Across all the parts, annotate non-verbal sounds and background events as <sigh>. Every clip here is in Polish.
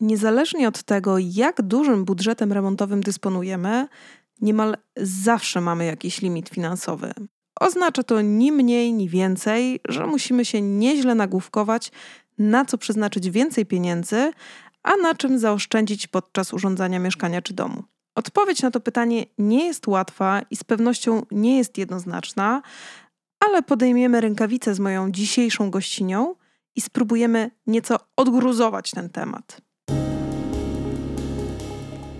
Niezależnie od tego, jak dużym budżetem remontowym dysponujemy, niemal zawsze mamy jakiś limit finansowy. Oznacza to ni mniej, ni więcej, że musimy się nieźle nagłówkować, na co przeznaczyć więcej pieniędzy, a na czym zaoszczędzić podczas urządzania mieszkania czy domu. Odpowiedź na to pytanie nie jest łatwa i z pewnością nie jest jednoznaczna, ale podejmiemy rękawice z moją dzisiejszą gościnią i spróbujemy nieco odgruzować ten temat.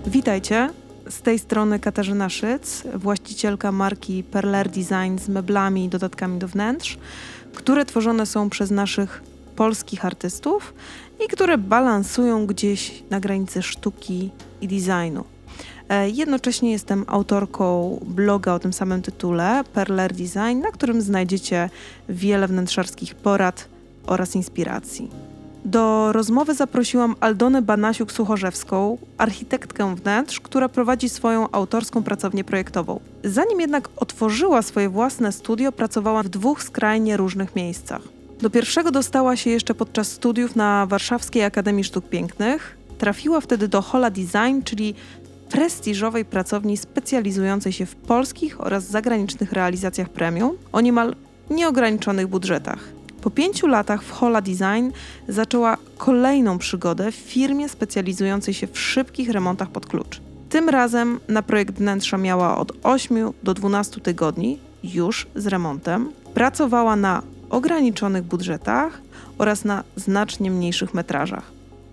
Witajcie. Z tej strony Katarzyna Szyc, właścicielka marki Perler Design z meblami i dodatkami do wnętrz, które tworzone są przez naszych polskich artystów i które balansują gdzieś na granicy sztuki i designu. E, jednocześnie jestem autorką bloga o tym samym tytule, Perler Design, na którym znajdziecie wiele wnętrzarskich porad oraz inspiracji. Do rozmowy zaprosiłam Aldonę Banasiuk-Suchorzewską, architektkę wnętrz, która prowadzi swoją autorską pracownię projektową. Zanim jednak otworzyła swoje własne studio, pracowała w dwóch skrajnie różnych miejscach. Do pierwszego dostała się jeszcze podczas studiów na Warszawskiej Akademii Sztuk Pięknych. Trafiła wtedy do Hola Design, czyli prestiżowej pracowni specjalizującej się w polskich oraz zagranicznych realizacjach premium o niemal nieograniczonych budżetach. Po pięciu latach w Hola Design zaczęła kolejną przygodę w firmie specjalizującej się w szybkich remontach pod klucz. Tym razem na projekt wnętrza miała od 8 do 12 tygodni, już z remontem. Pracowała na ograniczonych budżetach oraz na znacznie mniejszych metrażach.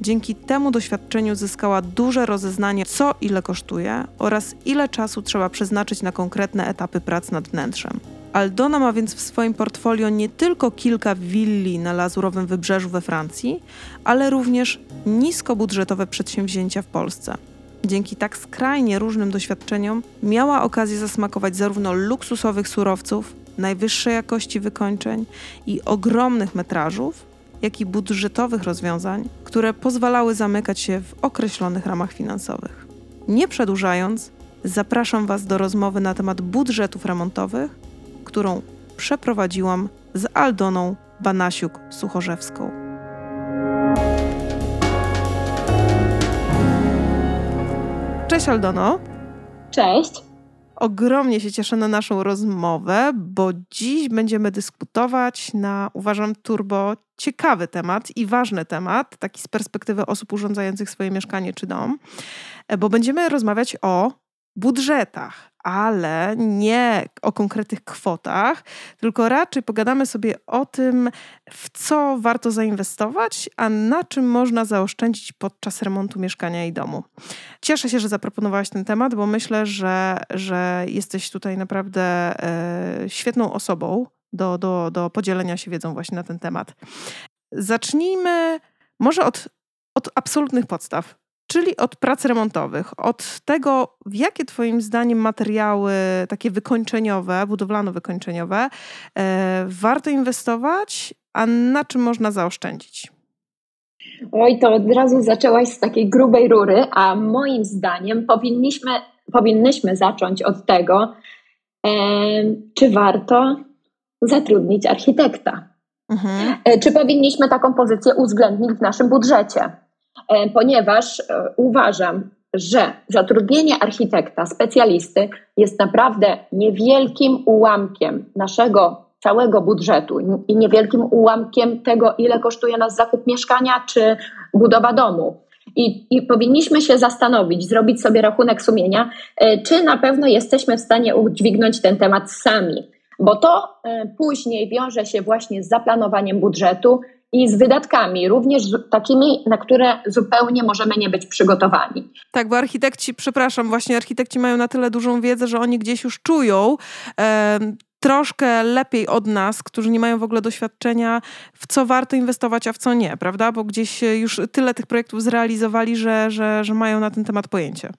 Dzięki temu doświadczeniu zyskała duże rozeznanie, co ile kosztuje oraz ile czasu trzeba przeznaczyć na konkretne etapy prac nad wnętrzem. Aldona ma więc w swoim portfolio nie tylko kilka willi na lazurowym wybrzeżu we Francji, ale również niskobudżetowe przedsięwzięcia w Polsce. Dzięki tak skrajnie różnym doświadczeniom miała okazję zasmakować zarówno luksusowych surowców, najwyższej jakości wykończeń i ogromnych metrażów, jak i budżetowych rozwiązań, które pozwalały zamykać się w określonych ramach finansowych. Nie przedłużając, zapraszam Was do rozmowy na temat budżetów remontowych, którą przeprowadziłam z Aldoną Banasiuk-Suchorzewską. Cześć Aldono. Cześć. Ogromnie się cieszę na naszą rozmowę, bo dziś będziemy dyskutować na, uważam, turbo ciekawy temat i ważny temat, taki z perspektywy osób urządzających swoje mieszkanie czy dom, bo będziemy rozmawiać o budżetach, ale nie o konkretnych kwotach, tylko raczej pogadamy sobie o tym, w co warto zainwestować, a na czym można zaoszczędzić podczas remontu mieszkania i domu. Cieszę się, że zaproponowałaś ten temat, bo myślę, że, że jesteś tutaj naprawdę e, świetną osobą do, do, do podzielenia się wiedzą właśnie na ten temat. Zacznijmy może od, od absolutnych podstaw czyli od prac remontowych, od tego, w jakie Twoim zdaniem materiały takie wykończeniowe, budowlano-wykończeniowe e, warto inwestować, a na czym można zaoszczędzić? Oj, to od razu zaczęłaś z takiej grubej rury, a moim zdaniem powinniśmy, powinnyśmy zacząć od tego, e, czy warto zatrudnić architekta. Mhm. E, czy powinniśmy taką pozycję uwzględnić w naszym budżecie? E, ponieważ e, uważam, że zatrudnienie architekta, specjalisty jest naprawdę niewielkim ułamkiem naszego całego budżetu i niewielkim ułamkiem tego, ile kosztuje nas zakup mieszkania czy budowa domu. I, I, powinniśmy się zastanowić, zrobić sobie rachunek sumienia, e, czy na pewno jesteśmy w stanie udźwignąć ten temat sami, bo to później wiąże się właśnie z zaplanowaniem budżetu i z wydatkami, również takimi, na które zupełnie możemy nie być przygotowani. Tak, bo architekci, przepraszam, właśnie architekci mają na tyle dużą wiedzę, że oni gdzieś już czują. E, troszkę lepiej od nas, którzy nie mają w ogóle doświadczenia, w co warto inwestować, a w co nie, prawda? Bo gdzieś już tyle tych projektów zrealizowali, że, że, że mają na ten temat pojęcie.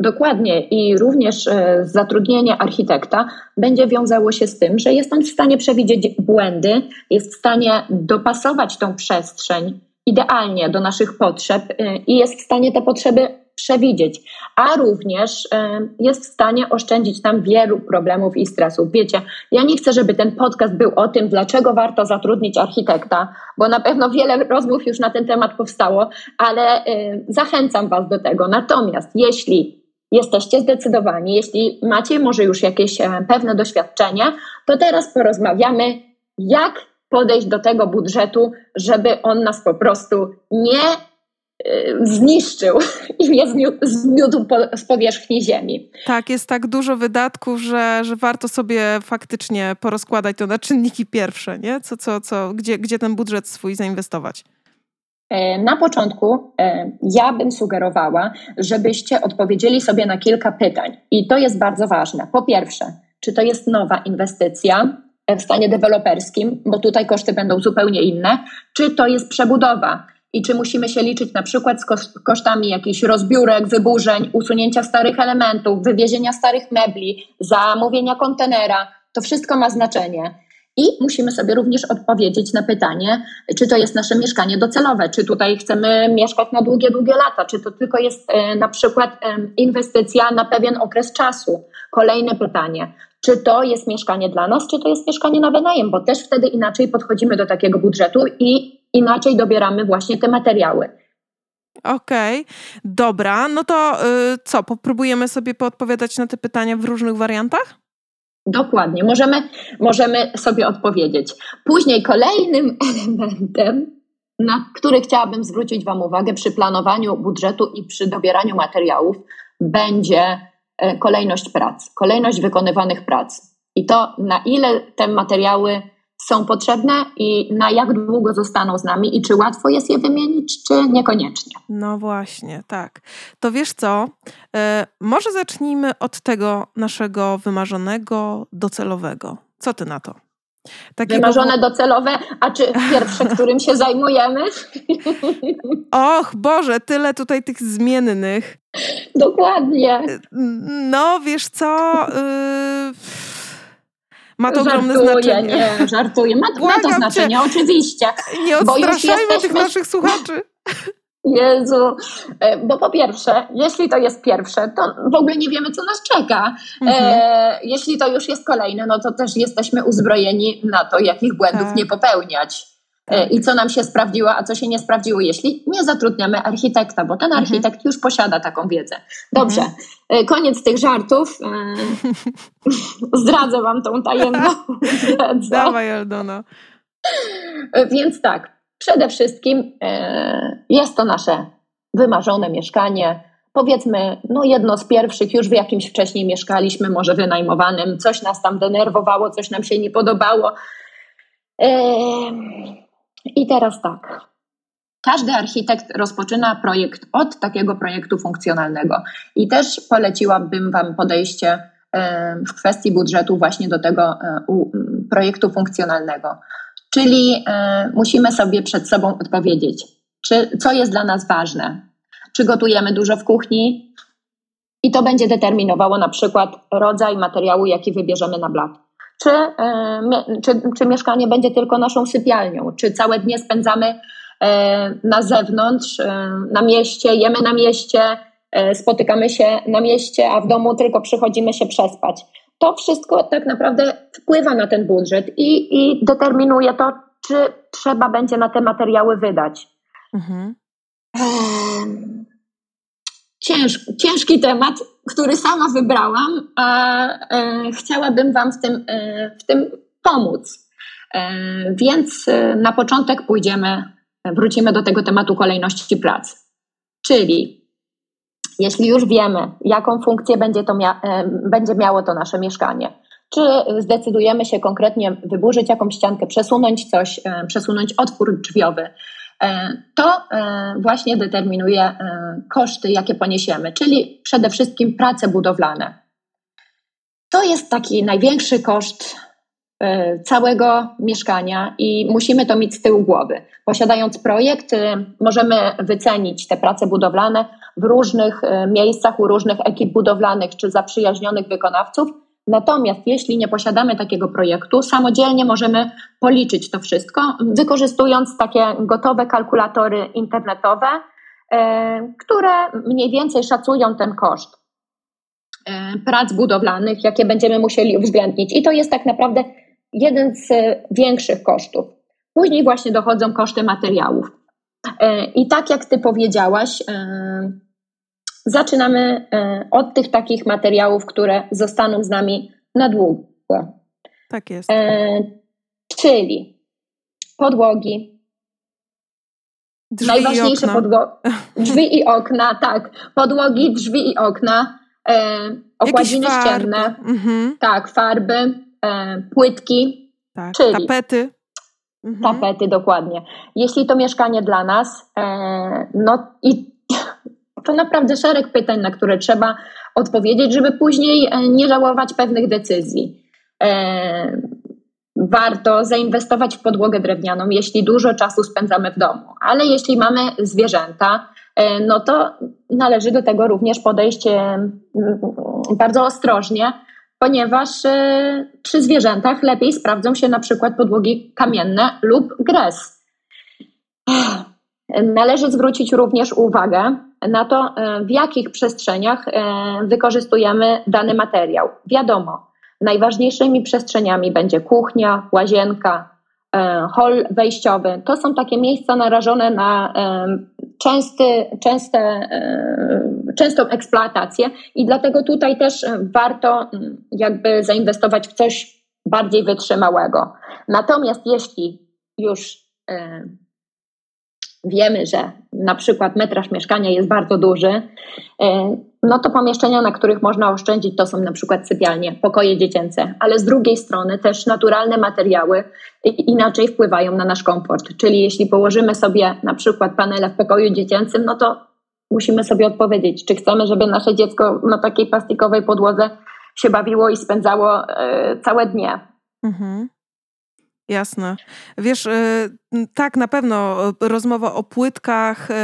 Dokładnie i również e, zatrudnienie architekta będzie wiązało się z tym, że jest on w stanie przewidzieć błędy, jest w stanie dopasować tą przestrzeń idealnie do naszych potrzeb e, i jest w stanie te potrzeby przewidzieć, a również e, jest w stanie oszczędzić nam wielu problemów i stresów. Wiecie, ja nie chcę, żeby ten podcast był o tym, dlaczego warto zatrudnić architekta, bo na pewno wiele rozmów już na ten temat powstało, ale zachęcam Was do tego. Natomiast jeśli jesteście zdecydowani, jeśli macie może już jakieś e, pewne doświadczenie, to teraz porozmawiamy, jak podejść do tego budżetu, żeby on nas po prostu nie y, zniszczył <laughs> i nie zmiótł z powierzchni ziemi. Tak, jest tak dużo wydatków, że, że warto sobie faktycznie porozkładać to na czynniki pierwsze, nie? Co, co, co, gdzie, gdzie ten budżet swój zainwestować. E, na początku e, ja bym sugerowała, żebyście odpowiedzieli sobie na kilka pytań i to jest bardzo ważne. Po pierwsze, czy to jest nowa inwestycja, w stanie deweloperskim, bo tutaj koszty będą zupełnie inne, czy to jest przebudowa i czy musimy się liczyć na przykład z kosztami jakichś rozbiórek, wyburzeń, usunięcia starych elementów, wywiezienia starych mebli, zamówienia kontenera. To wszystko ma znaczenie. I musimy sobie również odpowiedzieć na pytanie, czy to jest nasze mieszkanie docelowe, czy tutaj chcemy mieszkać na długie, długie lata, czy to tylko jest e, na przykład e, inwestycja na pewien okres czasu. Kolejne pytanie, czy to jest mieszkanie dla nas, czy to jest mieszkanie na wynajem, bo też wtedy inaczej podchodzimy do takiego budżetu i inaczej dobieramy właśnie te materiały. Okej, okay. dobra. No to yy, co, popróbujemy sobie poodpowiadać na te pytania w różnych wariantach? Dokładnie, możemy, możemy sobie odpowiedzieć. Później kolejnym <laughs> elementem, na który chciałabym zwrócić Wam uwagę przy planowaniu budżetu i przy dobieraniu materiałów, będzie E, kolejność prac, kolejność wykonywanych prac i to, na ile te materiały są potrzebne i na jak długo zostaną z nami i czy łatwo jest je wymienić, czy niekoniecznie. No właśnie, tak. To wiesz co? E, może zacznijmy od tego naszego wymarzonego, docelowego. Co ty na to? Takiego... Wymarzone docelowe, a czy pierwsze, <laughs> którym się zajmujemy? Och, Boże, tyle tutaj tych zmiennych. Dokładnie. No, wiesz co? Yy... Ma to ogromne żartuję, znaczenie. Nie, żartuję. Ma, ma to znaczenie, cię. oczywiście. Nie odstraszajmy jesteśmy... tych naszych słuchaczy. Jezu, e, bo po pierwsze, jeśli to jest pierwsze, to w ogóle nie wiemy, co nas czeka. E, mhm. E, jeśli to już jest kolejne, no to też jesteśmy uzbrojeni na to, jakich błędów tak. nie popełniać. E, tak. I co nam się sprawdziło, a co się nie sprawdziło, jeśli nie zatrudniamy architekta, bo ten mhm. architekt już posiada taką wiedzę. Dobrze, mhm. koniec tych żartów. <laughs> Zdradzę Wam tą tajemną <laughs> wiedzę. Dawaj, Aldona. Więc tak, Przede wszystkim e, jest to nasze wymarzone mieszkanie. Powiedzmy, no jedno z pierwszych, już w jakimś wcześniej mieszkaliśmy, może wynajmowanym, coś nas tam denerwowało, coś nam się nie podobało. E, I teraz tak. Każdy architekt rozpoczyna projekt od takiego projektu funkcjonalnego. I też poleciłabym Wam podejście e, w kwestii budżetu właśnie do tego projektu funkcjonalnego. Czyli y, musimy sobie przed sobą odpowiedzieć, czy, co jest dla nas ważne. Czy gotujemy dużo w kuchni? I to będzie determinowało na przykład rodzaj materiału, jaki wybierzemy na blat. Czy, y, czy, czy mieszkanie będzie tylko naszą sypialnią? Czy całe dnie spędzamy y, na zewnątrz, na mieście, jemy na mieście, spotykamy się na mieście, a w domu tylko przychodzimy się przespać? to wszystko tak naprawdę wpływa na ten budżet i, i determinuje to, czy trzeba będzie na te materiały wydać. Mhm. Cięż, ciężki temat, który sama wybrałam, a e, chciałabym Wam w tym, e, w tym pomóc. E, więc na początek pójdziemy, wrócimy do tego tematu kolejności pracy. Czyli jeśli już wiemy, jaką funkcję będzie, to mia będzie miało to nasze mieszkanie, czy zdecydujemy się konkretnie wyburzyć jakąś ściankę, przesunąć coś, przesunąć otwór drzwiowy, to właśnie determinuje koszty, jakie poniesiemy, czyli przede wszystkim prace budowlane. To jest taki największy koszt całego mieszkania i musimy to mieć z tyłu głowy. Posiadając projekt, możemy wycenić te prace budowlane w różnych e, miejscach, u różnych ekip budowlanych czy zaprzyjaźnionych wykonawców. Natomiast jeśli nie posiadamy takiego projektu, samodzielnie możemy policzyć to wszystko, wykorzystując takie gotowe kalkulatory internetowe które mniej więcej szacują ten koszt prac budowlanych, jakie będziemy musieli uwzględnić. I to jest tak naprawdę jeden z większych kosztów. Później właśnie dochodzą koszty materiałów. I tak jak Ty powiedziałaś, zaczynamy od tych takich materiałów, które zostaną z nami na długo. Tak jest. Czyli podłogi, Drzwi Najważniejsze podłogi. Drzwi i okna, tak. Podłogi, drzwi i okna. E, okładziny ścienne. Mhm, Tak, farby, e, płytki, tak. Czyli- Tapety. Mhm. tapety, dokładnie. Jeśli to mieszkanie dla nas, e, no i to naprawdę szereg pytań, na które trzeba odpowiedzieć, żeby później e, nie żałować pewnych decyzji. E, warto zainwestować w podłogę drewnianą, jeśli dużo czasu spędzamy w domu, ale jeśli mamy zwierzęta, e, no to należy do tego również podejść bardzo ostrożnie, ponieważ przy zwierzętach lepiej sprawdzą się na przykład podłogi kamienne lub gres. Należy zwrócić również uwagę na to, e, w jakich przestrzeniach e, wykorzystujemy dany materiał. Wiadomo, najważniejszymi przestrzeniami będzie kuchnia, łazienka, e, hol wejściowy. To są takie miejsca narażone na częsty, częste, częstą eksploatację i dlatego tutaj też warto mm, jakby zainwestować w coś bardziej wytrzymałego. Natomiast jeśli już wiemy, że na przykład metraż mieszkania jest bardzo duży, e, no to pomieszczenia, na których można oszczędzić, to są na przykład sypialnie, pokoje dziecięce, ale z drugiej strony też naturalne materiały inaczej wpływają na nasz komfort. Czyli jeśli położymy sobie na przykład panele w pokoju dziecięcym, no to musimy sobie odpowiedzieć, czy chcemy, żeby nasze dziecko na takiej plastikowej podłodze się bawiło i spędzało e, całe dnie. Mhm. Jasne. Wiesz, y, tak, na pewno rozmowa o płytkach, y,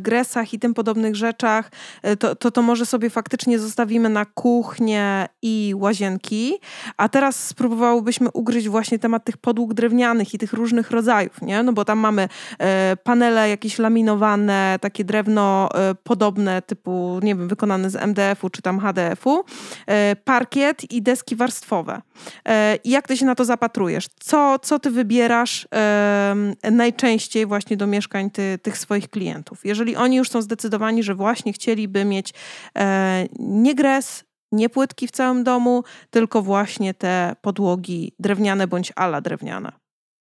gresach i tym podobnych rzeczach, y, to, to, to może sobie faktycznie zostawimy na kuchnię i łazienki, a teraz spróbowałybyśmy ugryźć właśnie temat tych podłóg drewnianych i tych różnych rodzajów, nie? No bo tam mamy e, panele jakieś laminowane, takie drewno e, podobne, typu, nie wiem, wykonane z MDF-u czy tam HDF-u, e, parkiet i deski warstwowe. E, I jak ty się na to zapatrujesz? Co, co ty wybierasz najczęściej właśnie do mieszkań ty, tych swoich klientów? Jeżeli oni już są zdecydowani, że właśnie chcieliby mieć e, nie gres, nie płytki w całym domu, tylko właśnie te podłogi drewniane bądź ala drewniane.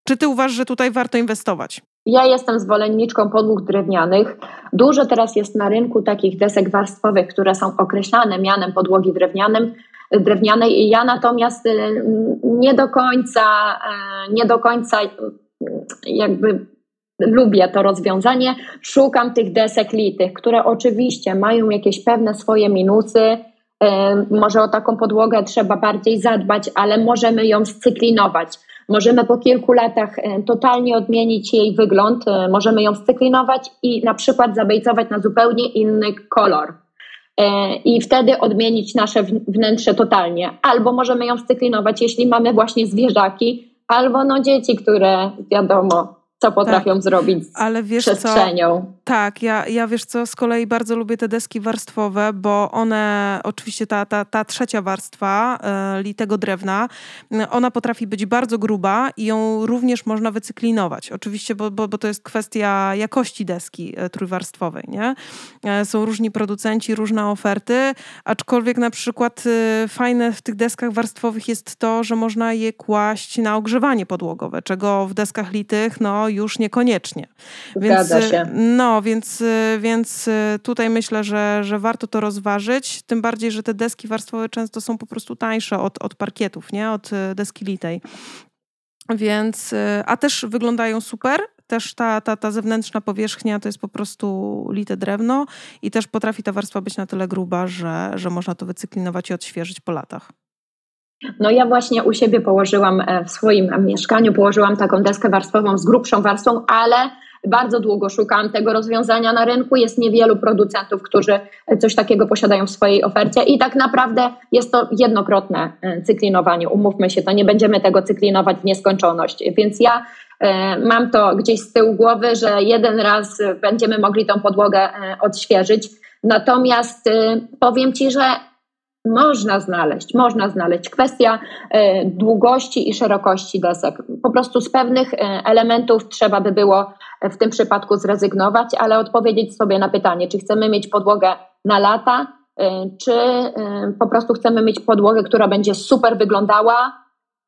Czy ty uważasz, że tutaj warto inwestować? Ja jestem zwolenniczką podłóg drewnianych. Dużo teraz jest na rynku takich desek warstwowych, które są określane mianem podłogi drewnianym, drewnianej. Ja natomiast y, nie do końca, e, nie do końca jakby lubię to rozwiązanie. Szukam tych desek litych, które oczywiście mają jakieś pewne swoje minusy. Może o taką podłogę trzeba bardziej zadbać, ale możemy ją scyklinować. Możemy po kilku latach totalnie odmienić jej wygląd, e, możemy ją scyklinować i na przykład zabejcować na zupełnie inny kolor. E, I wtedy odmienić nasze wnętrze totalnie. Albo możemy ją scyklinować, jeśli mamy właśnie zwierzaki, albo no dzieci, które wiadomo, co potrafią zrobić z Ale wiesz co? przestrzenią. Tak, ja, ja wiesz co, z kolei bardzo lubię te deski warstwowe, bo one, oczywiście ta, ta, ta trzecia warstwa e, litego drewna, ona potrafi być bardzo gruba i ją również można wycyklinować. Oczywiście, bo, bo, bo to jest kwestia jakości deski e, trójwarstwowej, nie? E, są różni producenci, różne oferty, aczkolwiek na przykład e, fajne w tych deskach warstwowych jest to, że można je kłaść na ogrzewanie podłogowe, czego w deskach litych no już niekoniecznie. Zgadza e, się. No, więc, y, więc y, tutaj myślę, że, że warto to rozważyć. Tym bardziej, że te deski warstwowe często są po prostu tańsze od, od parkietów, nie? Od y, deski litej. Więc, y, a też wyglądają super. Też ta, ta, ta zewnętrzna powierzchnia to jest po prostu lite drewno i też potrafi ta warstwa być na tyle gruba, że, że można to wycyklinować i odświeżyć po latach. No ja właśnie u siebie położyłam e, w swoim mieszkaniu, położyłam taką deskę warstwową z grubszą warstwą, ale bardzo długo szukałam tego rozwiązania na rynku. Jest niewielu producentów, którzy coś takiego posiadają w swojej ofercie i tak naprawdę jest to jednokrotne e, cyklinowanie. Umówmy się, to nie będziemy tego cyklinować w nieskończoność. Więc ja E, mam to gdzieś z tyłu głowy, że jeden raz będziemy mogli tą podłogę odświeżyć. Natomiast powiem Ci, że można znaleźć, można znaleźć. Kwestia długości i szerokości desek. Po prostu z pewnych elementów trzeba by było w tym przypadku zrezygnować, ale odpowiedzieć sobie na pytanie, czy chcemy mieć podłogę na lata, czy po prostu chcemy mieć podłogę, która będzie super wyglądała,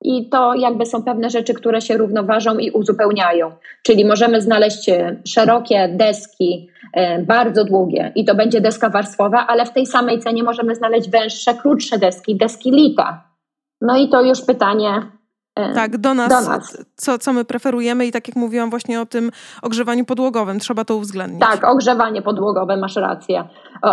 i to jakby są pewne rzeczy, które się równoważą i uzupełniają. Czyli możemy znaleźć e, szerokie deski, e, bardzo długie i to będzie deska warstwowa, ale w tej samej cenie możemy znaleźć węższe, krótsze deski, deski lita. No i to już pytanie, E, tak, do nas, do nas. Co, co my preferujemy i tak jak mówiłam właśnie o tym ogrzewaniu podłogowym, trzeba to uwzględnić. Tak, ogrzewanie podłogowe, masz rację.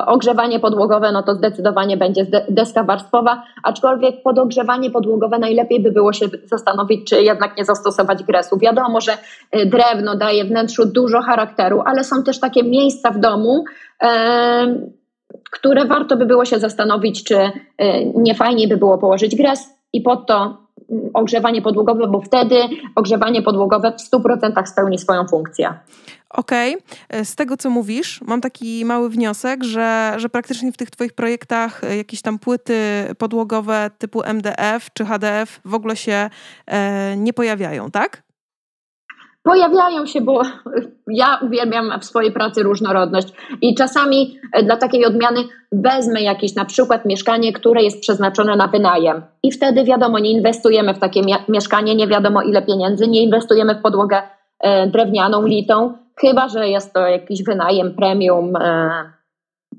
Ogrzewanie podłogowe, no to zdecydowanie będzie deska warstwowa, aczkolwiek pod ogrzewanie podłogowe najlepiej by było się zastanowić, czy jednak nie zastosować gresu. Wiadomo, że y, drewno daje wnętrzu dużo charakteru, ale są też takie miejsca w domu, e, które warto by było się zastanowić, czy y, nie fajniej by było położyć gres i pod to ogrzewanie podłogowe, bo wtedy ogrzewanie podłogowe w 100% spełni swoją funkcję. Okej, okay. z tego co mówisz, mam taki mały wniosek, że, że praktycznie w tych Twoich projektach e, jakieś tam płyty podłogowe typu MDF czy HDF w ogóle się e, nie pojawiają, tak? Pojawiają się, bo <laughs> ja uwielbiam w swojej pracy różnorodność i czasami e, dla takiej odmiany wezmę jakieś na przykład mieszkanie, które jest przeznaczone na wynajem i wtedy wiadomo, nie inwestujemy w takie mieszkanie, nie wiadomo ile pieniędzy, nie inwestujemy w podłogę e, drewnianą, litą, chyba że jest to jakiś wynajem premium, e,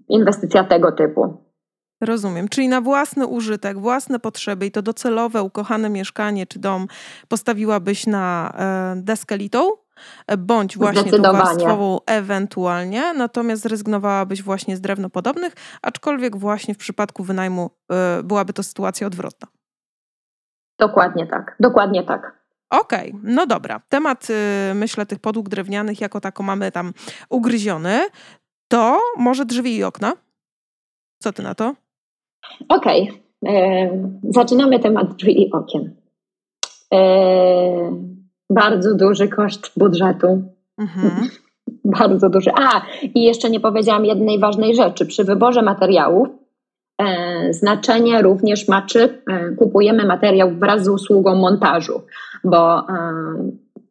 inwestycja tego typu. Rozumiem. Czyli na własny użytek, własne potrzeby i to docelowe, ukochane mieszkanie czy dom postawiłabyś na e, deskę litą? E, bądź właśnie tą warstwową ewentualnie, natomiast zrezygnowałabyś właśnie z drewnopodobnych, aczkolwiek właśnie w przypadku wynajmu y, byłaby to sytuacja odwrotna. Dokładnie tak, dokładnie tak. Okej, okay, no dobra. Temat, y, myślę, tych podłóg drewnianych jako tako mamy tam ugryziony. To może drzwi i okna? Co ty na to? Okej, okay. E, zaczynamy temat drzwi i okien. E, bardzo duży koszt budżetu. Mhm. <laughs> Bardzo duży. A, i jeszcze nie powiedziałam jednej ważnej rzeczy. Przy wyborze materiałów e, znaczenie również ma, czy e, kupujemy materiał wraz z usługą montażu, bo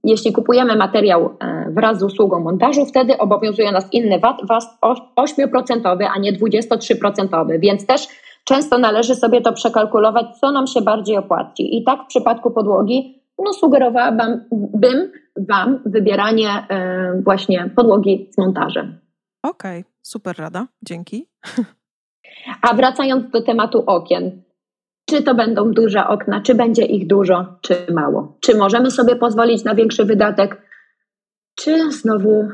jeśli kupujemy materiał e, wraz z usługą montażu, wtedy obowiązuje nas inny VAT, VAT 8%, a nie 23%, więc też często należy sobie to przekalkulować, co nam się bardziej opłaci. I tak w przypadku podłogi, no sugerowałabym Wam wybieranie y, właśnie podłogi z montażem. Okej, okay, super rada, dzięki. <laughs> A wracając do tematu okien, czy to będą duże okna, czy będzie ich dużo, czy mało? Czy możemy sobie pozwolić na większy wydatek, czy znowu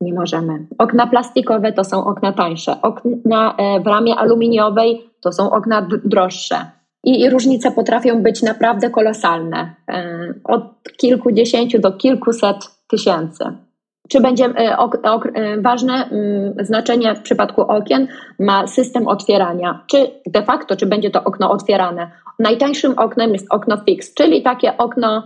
nie możemy? Okna plastikowe to są okna tańsze, okna e, w ramie aluminiowej to są okna droższe. I, I różnice potrafią być naprawdę kolosalne e, od kilkudziesięciu do kilkuset tysięcy. Czy będzie e, ok, ok, e, ważne mm, znaczenie w przypadku okien ma system otwierania, czy de facto, czy będzie to okno otwierane. Najtańszym oknem jest okno fix, czyli takie okno,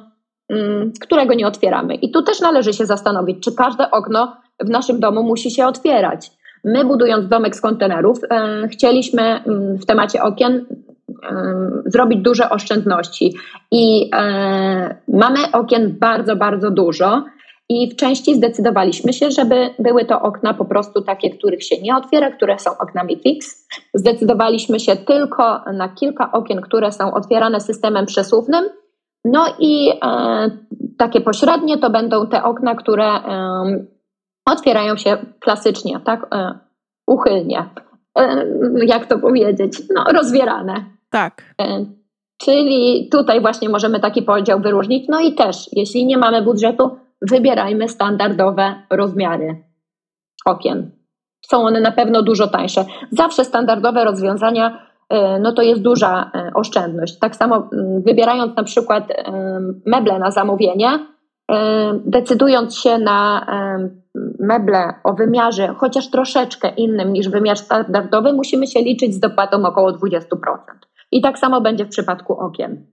mm, którego nie otwieramy. I tu też należy się zastanowić, czy każde okno w naszym domu musi się otwierać. My, budując domek z kontenerów, e, chcieliśmy mm, w temacie okien zrobić duże oszczędności. I mamy okien bardzo, bardzo dużo. I w części zdecydowaliśmy się, żeby były to okna po prostu takie, których się nie otwiera, które są oknami fix. Zdecydowaliśmy się tylko na kilka okien, które są otwierane systemem przesuwnym. No i e, takie pośrednie to będą te okna, które e, otwierają się klasycznie, tak, e, uchylnie. E, jak to powiedzieć? No, rozwierane. Tak. E, czyli tutaj właśnie możemy taki podział wyróżnić. No i też, jeśli nie mamy budżetu, wybierajmy standardowe rozmiary okien. Są one na pewno dużo tańsze. Zawsze standardowe rozwiązania e, no to jest duża e, oszczędność. Tak samo mm, wybierając na przykład e, meble na zamówienie, decydując się na meble o wymiarze chociaż troszeczkę innym niż wymiar standardowy, musimy się liczyć z dopłatą około 20%. I tak samo będzie w przypadku okien.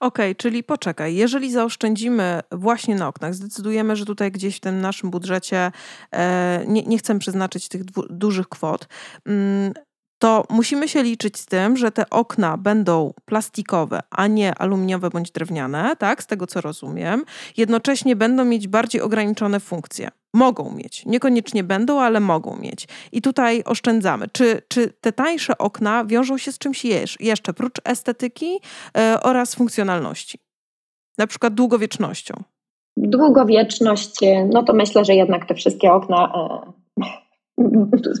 Okej, czyli poczekaj, jeżeli zaoszczędzimy właśnie na oknach, zdecydujemy, że tutaj gdzieś w tym naszym budżecie e, nie, nie chcemy przeznaczyć tych dwu, dużych kwot, mm, to musimy się liczyć z tym, że te okna będą plastikowe, a nie aluminiowe bądź drewniane, tak, z tego co rozumiem. Jednocześnie będą mieć bardziej ograniczone funkcje. Mogą mieć, niekoniecznie będą, ale mogą mieć. I tutaj oszczędzamy. Czy, czy te tańsze okna wiążą się z czymś jeszcze, prócz estetyki e, oraz funkcjonalności? Na przykład długowiecznością. Długowieczność, no to myślę, że jednak te wszystkie okna e,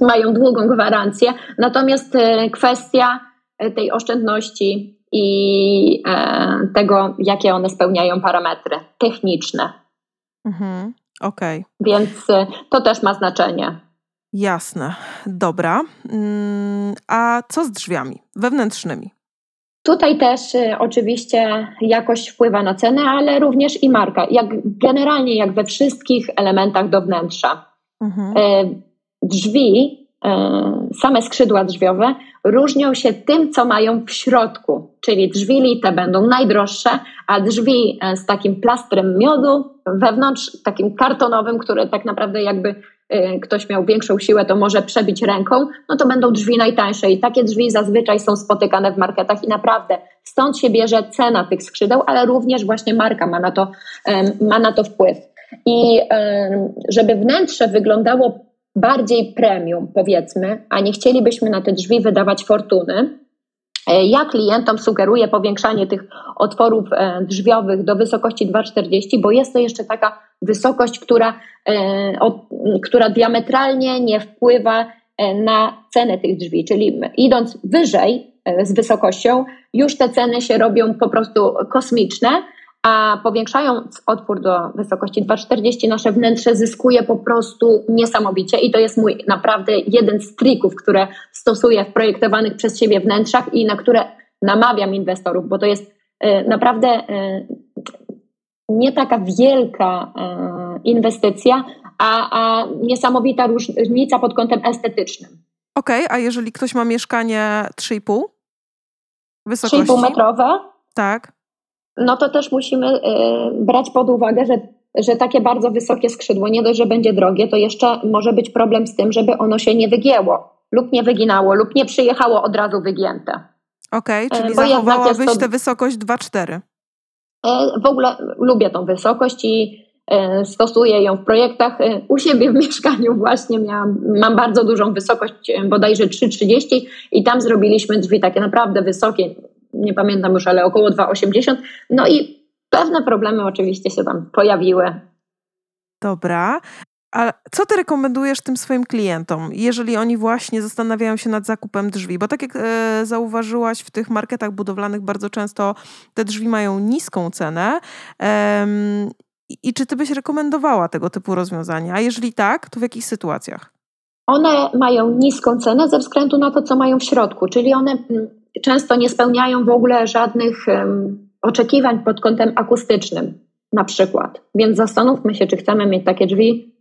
<laughs> mają długą gwarancję. Natomiast e, kwestia e, tej oszczędności i e, tego, jakie one spełniają parametry techniczne. Mhm. Okej. Okay. Więc to też ma znaczenie. Jasne. Dobra. Mm, a co z drzwiami wewnętrznymi? Tutaj też oczywiście jakość wpływa na cenę, ale również i marka. Jak generalnie jak we wszystkich elementach do wnętrza. Mhm drzwi, e, same skrzydła drzwiowe różnią się tym, co mają w środku, czyli drzwi lite będą najdroższe, a drzwi e, z takim plastrem miodu wewnątrz, takim kartonowym, które tak naprawdę jakby e, ktoś miał większą siłę, to może przebić ręką, no to będą drzwi najtańsze i takie drzwi zazwyczaj są spotykane w marketach i naprawdę stąd się bierze cena tych skrzydeł, ale również właśnie marka ma na to, ma na to wpływ. I żeby wnętrze wyglądało bardziej premium, powiedzmy, a nie chcielibyśmy na te drzwi wydawać fortuny, e, ja klientom sugeruję powiększanie tych otworów e, drzwiowych do wysokości 2,40, bo jest to jeszcze taka wysokość, która, e, która diametralnie nie wpływa na cenę tych drzwi. Czyli idąc wyżej z wysokością, już te ceny się robią po prostu kosmiczne a powiększając otwór do wysokości 2,40 nasze wnętrze zyskuje po prostu niesamowicie i to jest mój naprawdę jeden z trików, które stosuję w projektowanych przez siebie wnętrzach i na które namawiam inwestorów, bo to jest y, naprawdę y, nie taka wielka y, inwestycja, a, a niesamowita różnica pod kątem estetycznym. Okej, okay, a jeżeli ktoś ma mieszkanie 3,5 wysokości? 3,5 metrowe? Tak no to też musimy y, brać pod uwagę, że, że takie bardzo wysokie skrzydło, nie dość, że będzie drogie, to jeszcze może być problem z tym, żeby ono się nie wygięło lub nie wyginało lub nie przyjechało od razu wygięte. Okej, okay, czyli Bo zachowałabyś to... tę wysokość 2,4. Y, w ogóle lubię tą wysokość i stosuję ją w projektach. U siebie w <laughs> mieszkaniu właśnie miałam, mam bardzo dużą wysokość, bodajże 3,30 i tam zrobiliśmy drzwi takie naprawdę wysokie, nie pamiętam już, ale około 2,80. No i pewne problemy oczywiście się tam pojawiły. Dobra. A co ty rekomendujesz tym swoim klientom, jeżeli oni właśnie zastanawiają się nad zakupem drzwi? Bo tak jak e, zauważyłaś, w tych marketach budowlanych bardzo często te drzwi mają niską cenę. I czy ty byś rekomendowała tego typu rozwiązania? A jeżeli tak, to w jakich sytuacjach? One mają niską cenę ze względu na to, co mają w środku, czyli one mm, często nie spełniają w ogóle żadnych oczekiwań pod kątem akustycznym, na przykład. Więc zastanówmy się, czy chcemy mieć takie drzwi,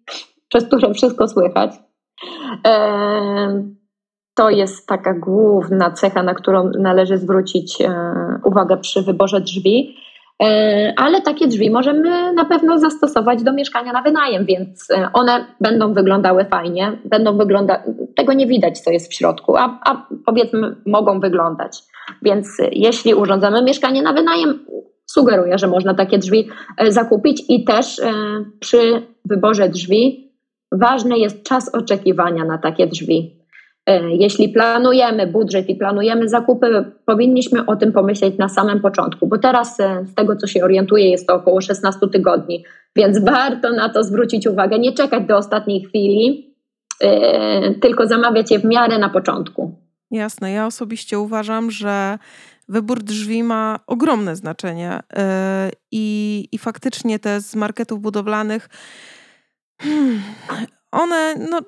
przez które wszystko słychać. To jest taka główna cecha, na którą należy zwrócić e, uwagę przy wyborze drzwi. E, ale takie drzwi możemy na pewno zastosować do mieszkania na wynajem, więc e, one będą wyglądały fajnie, będą wyglądać, tego nie widać, co jest w środku, a, a powiedzmy mogą wyglądać. Więc e, jeśli urządzamy mieszkanie na wynajem, sugeruję, że można takie drzwi zakupić i też przy wyborze drzwi ważny jest czas oczekiwania na takie drzwi. E, jeśli planujemy budżet i planujemy zakupy, powinniśmy o tym pomyśleć na samym początku, bo teraz e, z tego, co się orientuję, jest to około 16 tygodni, więc warto na to zwrócić uwagę, nie czekać do ostatniej chwili, e, tylko zamawiać je w miarę na początku. Jasne, ja osobiście uważam, że wybór drzwi ma ogromne znaczenie i, i faktycznie te z marketów budowlanych. Hmm, one no,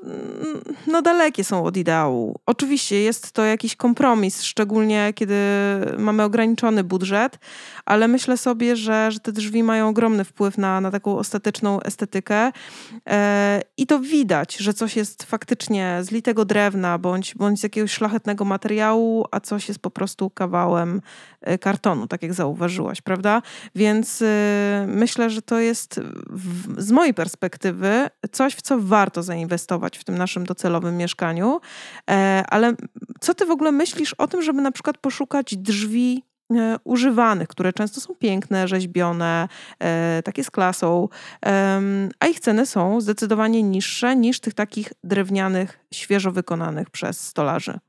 no dalekie są od ideału. Oczywiście jest to jakiś kompromis, szczególnie kiedy mamy ograniczony budżet, ale myślę sobie, że, że te drzwi mają ogromny wpływ na, na taką ostateczną estetykę e, i to widać, że coś jest faktycznie z litego drewna bądź, bądź z jakiegoś szlachetnego materiału, a coś jest po prostu kawałem e, kartonu, tak jak zauważyłaś, prawda? Więc e, myślę, że to jest w, z mojej perspektywy coś, w co warto zainwestować w tym naszym docelowym mieszkaniu. E, ale co ty w ogóle myślisz o tym, żeby na przykład poszukać drzwi e, używanych, które często są piękne, rzeźbione, e, takie z klasą, a ich ceny są zdecydowanie niższe niż tych takich drewnianych, świeżo wykonanych przez stolarzy.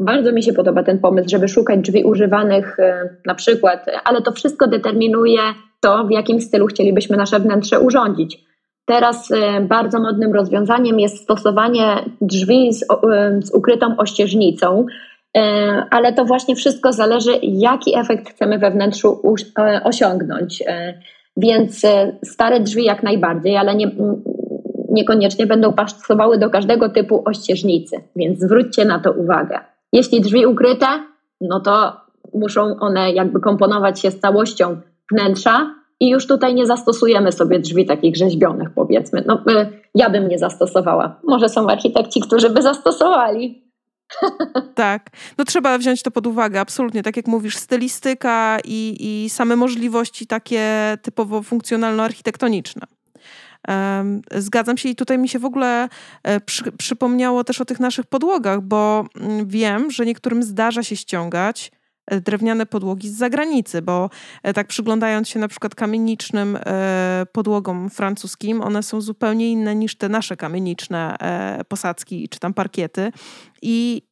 Bardzo mi się podoba ten pomysł, żeby szukać drzwi używanych na przykład, ale to wszystko determinuje to, w jakim stylu chcielibyśmy nasze wnętrze urządzić. Teraz y, bardzo modnym rozwiązaniem jest stosowanie drzwi z, y, z ukrytą ościeżnicą, y, ale to właśnie wszystko zależy, jaki efekt chcemy we wnętrzu osiągnąć. Więc stare drzwi jak najbardziej, ale nie, niekoniecznie będą pasowały do każdego typu ościeżnicy, więc zwróćcie na to uwagę. Jeśli drzwi ukryte, no to muszą one jakby komponować się z całością wnętrza, i już tutaj nie zastosujemy sobie drzwi takich rzeźbionych, powiedzmy. No, y, ja bym nie zastosowała. Może są architekci, którzy by zastosowali. <laughs> Tak, no trzeba wziąć to pod uwagę, absolutnie. Tak jak mówisz, stylistyka i, i same możliwości takie typowo funkcjonalno-architektoniczne. Zgadzam się i tutaj mi się w ogóle e, przy, przypomniało też o tych naszych podłogach, bo mm, wiem, że niektórym zdarza się ściągać drewniane podłogi z zagranicy, bo e, tak przyglądając się na przykład kamienicznym e, podłogom francuskim, one są zupełnie inne niż te nasze kamieniczne e, posadzki czy tam parkiety. I,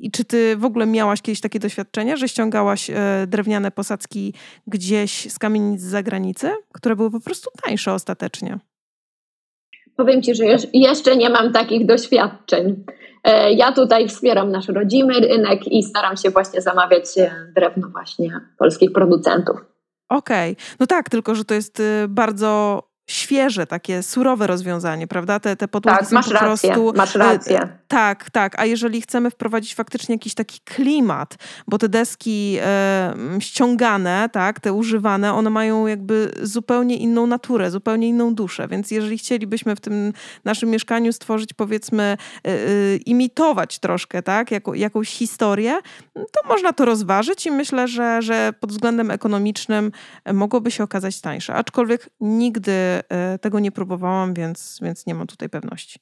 i czy ty w ogóle miałaś kiedyś takie doświadczenie, że ściągałaś drewniane posadzki gdzieś z kamienic z zagranicy, które były po prostu tańsze ostatecznie? Powiem Ci, że jeszcze nie mam takich doświadczeń. E, ja tutaj wspieram nasz rodzimy rynek i staram się właśnie zamawiać e, drewno właśnie polskich producentów. Okej, okay. no tak, tylko że to jest y, bardzo świeże, takie surowe rozwiązanie, prawda? Te, te podłogi tak, są masz po rację, prostu... masz rację. E, tak, tak. A jeżeli chcemy wprowadzić faktycznie jakiś taki klimat, bo te deski e, ściągane, tak, te używane, one mają jakby zupełnie inną naturę, zupełnie inną duszę. Więc jeżeli chcielibyśmy w tym naszym mieszkaniu stworzyć, powiedzmy, e, e, imitować troszkę, tak, jako, jakąś historię, to można to rozważyć i myślę, że, że pod względem ekonomicznym mogłoby się okazać tańsze. Aczkolwiek nigdy e, tego nie próbowałam, więc, więc nie mam tutaj pewności.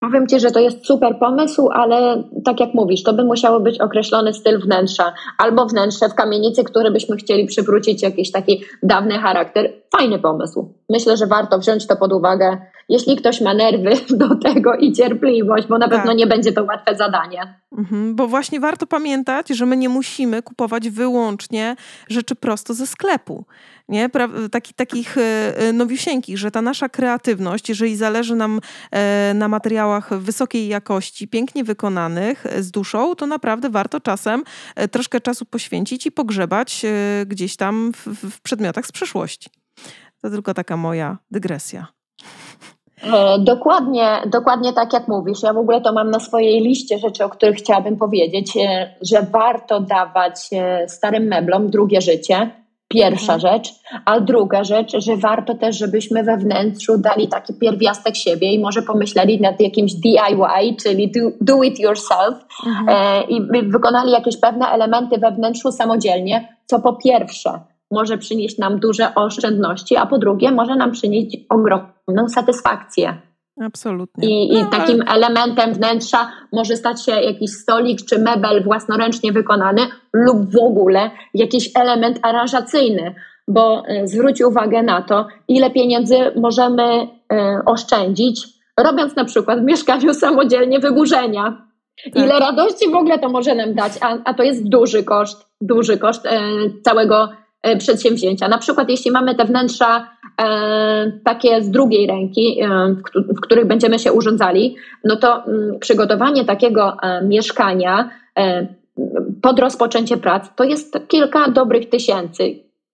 Powiem Ci, że to jest super pomysł, ale tak jak mówisz, to by musiało być określony styl wnętrza, albo wnętrze w kamienicy, które byśmy chcieli przywrócić jakiś taki dawny charakter. Fajny pomysł. Myślę, że warto wziąć to pod uwagę, jeśli ktoś ma nerwy <laughs> do tego i cierpliwość, bo na pewno tak. nie będzie to łatwe zadanie. Mhm, bo właśnie warto pamiętać, że my nie musimy kupować wyłącznie rzeczy prosto ze sklepu nie? Taki, takich e, e, nowiusieńkich, że ta nasza kreatywność, jeżeli zależy nam e, na materiałach wysokiej jakości, pięknie wykonanych, z duszą, to naprawdę warto czasem troszkę czasu poświęcić i pogrzebać gdzieś tam w, w przedmiotach z przeszłości. To tylko taka moja dygresja. Dokładnie, dokładnie tak jak mówisz. Ja w ogóle to mam na swojej liście rzeczy, o których chciałabym powiedzieć, że warto dawać starym meblom drugie życie Pierwsza mhm. rzecz. A druga rzecz, że warto też, żebyśmy we wnętrzu dali taki pierwiastek siebie i może pomyśleli nad jakimś DIY, czyli do, do it yourself mhm. e, i wykonali jakieś pewne elementy we wnętrzu samodzielnie, co po pierwsze może przynieść nam duże oszczędności, a po drugie może nam przynieść ogromną satysfakcję. Absolutnie. I, no, i takim ale... elementem wnętrza może stać się jakiś stolik czy mebel własnoręcznie wykonany lub w ogóle jakiś element aranżacyjny, bo y, zwróć uwagę na to, ile pieniędzy możemy y, oszczędzić, robiąc na przykład w mieszkaniu samodzielnie wyburzenia. Tak. Ile radości w ogóle to może nam dać, a, a to jest duży koszt, duży koszt y, całego E, przedsięwzięcia. Na przykład, jeśli mamy te wnętrza e, takie z drugiej ręki, e, w, których będziemy się urządzali, no to mm, przygotowanie takiego e, mieszkania e, pod rozpoczęcie prac to jest kilka dobrych tysięcy.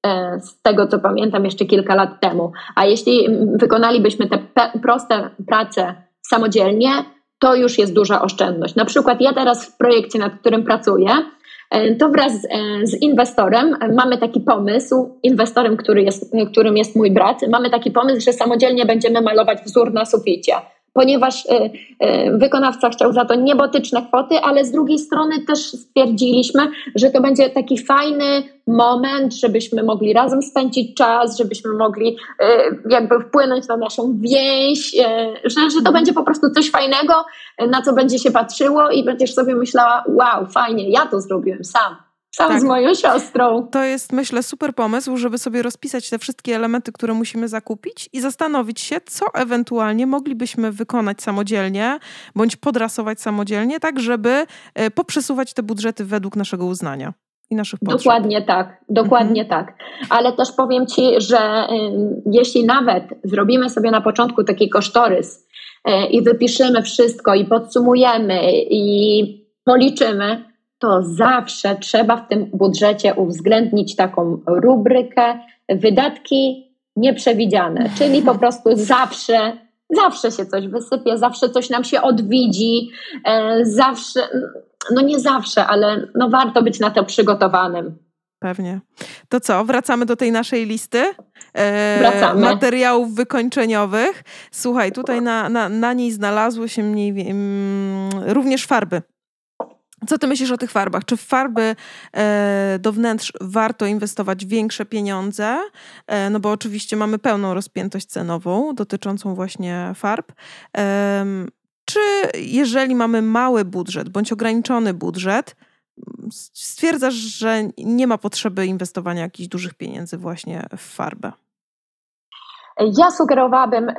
e, z tego co pamiętam jeszcze kilka lat temu. A jeśli wykonalibyśmy te proste prace samodzielnie, to już jest duża oszczędność. Na przykład ja teraz w projekcie, nad którym pracuję, e, to wraz z, e, inwestorem mamy taki pomysł, inwestorem, który jest, którym jest mój brat, mamy taki pomysł, że samodzielnie będziemy malować wzór na suficie ponieważ e, e, wykonawca chciał za to niebotyczne kwoty, ale z drugiej strony też stwierdziliśmy, że to będzie taki fajny moment, żebyśmy mogli razem spędzić czas, żebyśmy mogli e, jakby wpłynąć na naszą więź, że, że to będzie po prostu coś fajnego, na co będzie się patrzyło i będziesz sobie myślała, wow, fajnie, ja to zrobiłem sam. Sam tak. z moją siostrą. To jest, myślę, super pomysł, żeby sobie rozpisać te wszystkie elementy, które musimy zakupić i zastanowić się, co ewentualnie moglibyśmy wykonać samodzielnie, bądź podrasować samodzielnie, tak żeby e, poprzesuwać te budżety według naszego uznania. I naszych potrzeb. Dokładnie tak, dokładnie mhm. tak. Ale też powiem Ci, że y, jeśli nawet zrobimy sobie na początku taki kosztorys y, i wypiszemy wszystko i podsumujemy i policzymy, to zawsze trzeba w tym budżecie uwzględnić taką rubrykę wydatki nieprzewidziane, czyli po prostu zawsze, zawsze się coś wysypie, zawsze coś nam się odwidzi, e, zawsze, no nie zawsze, ale no warto być na to przygotowanym. Pewnie. To co, wracamy do tej naszej listy e, materiałów wykończeniowych. Słuchaj, tutaj na, na, na niej znalazły się mniej, mm, również farby. Co ty myślisz o tych farbach? Czy w farby e, do wnętrz warto inwestować większe pieniądze? E, no bo oczywiście mamy pełną rozpiętość cenową dotyczącą właśnie farb. E, czy jeżeli mamy mały budżet bądź ograniczony budżet, stwierdzasz, że nie ma potrzeby inwestowania jakichś dużych pieniędzy właśnie w farbę? Ja sugerowałabym y,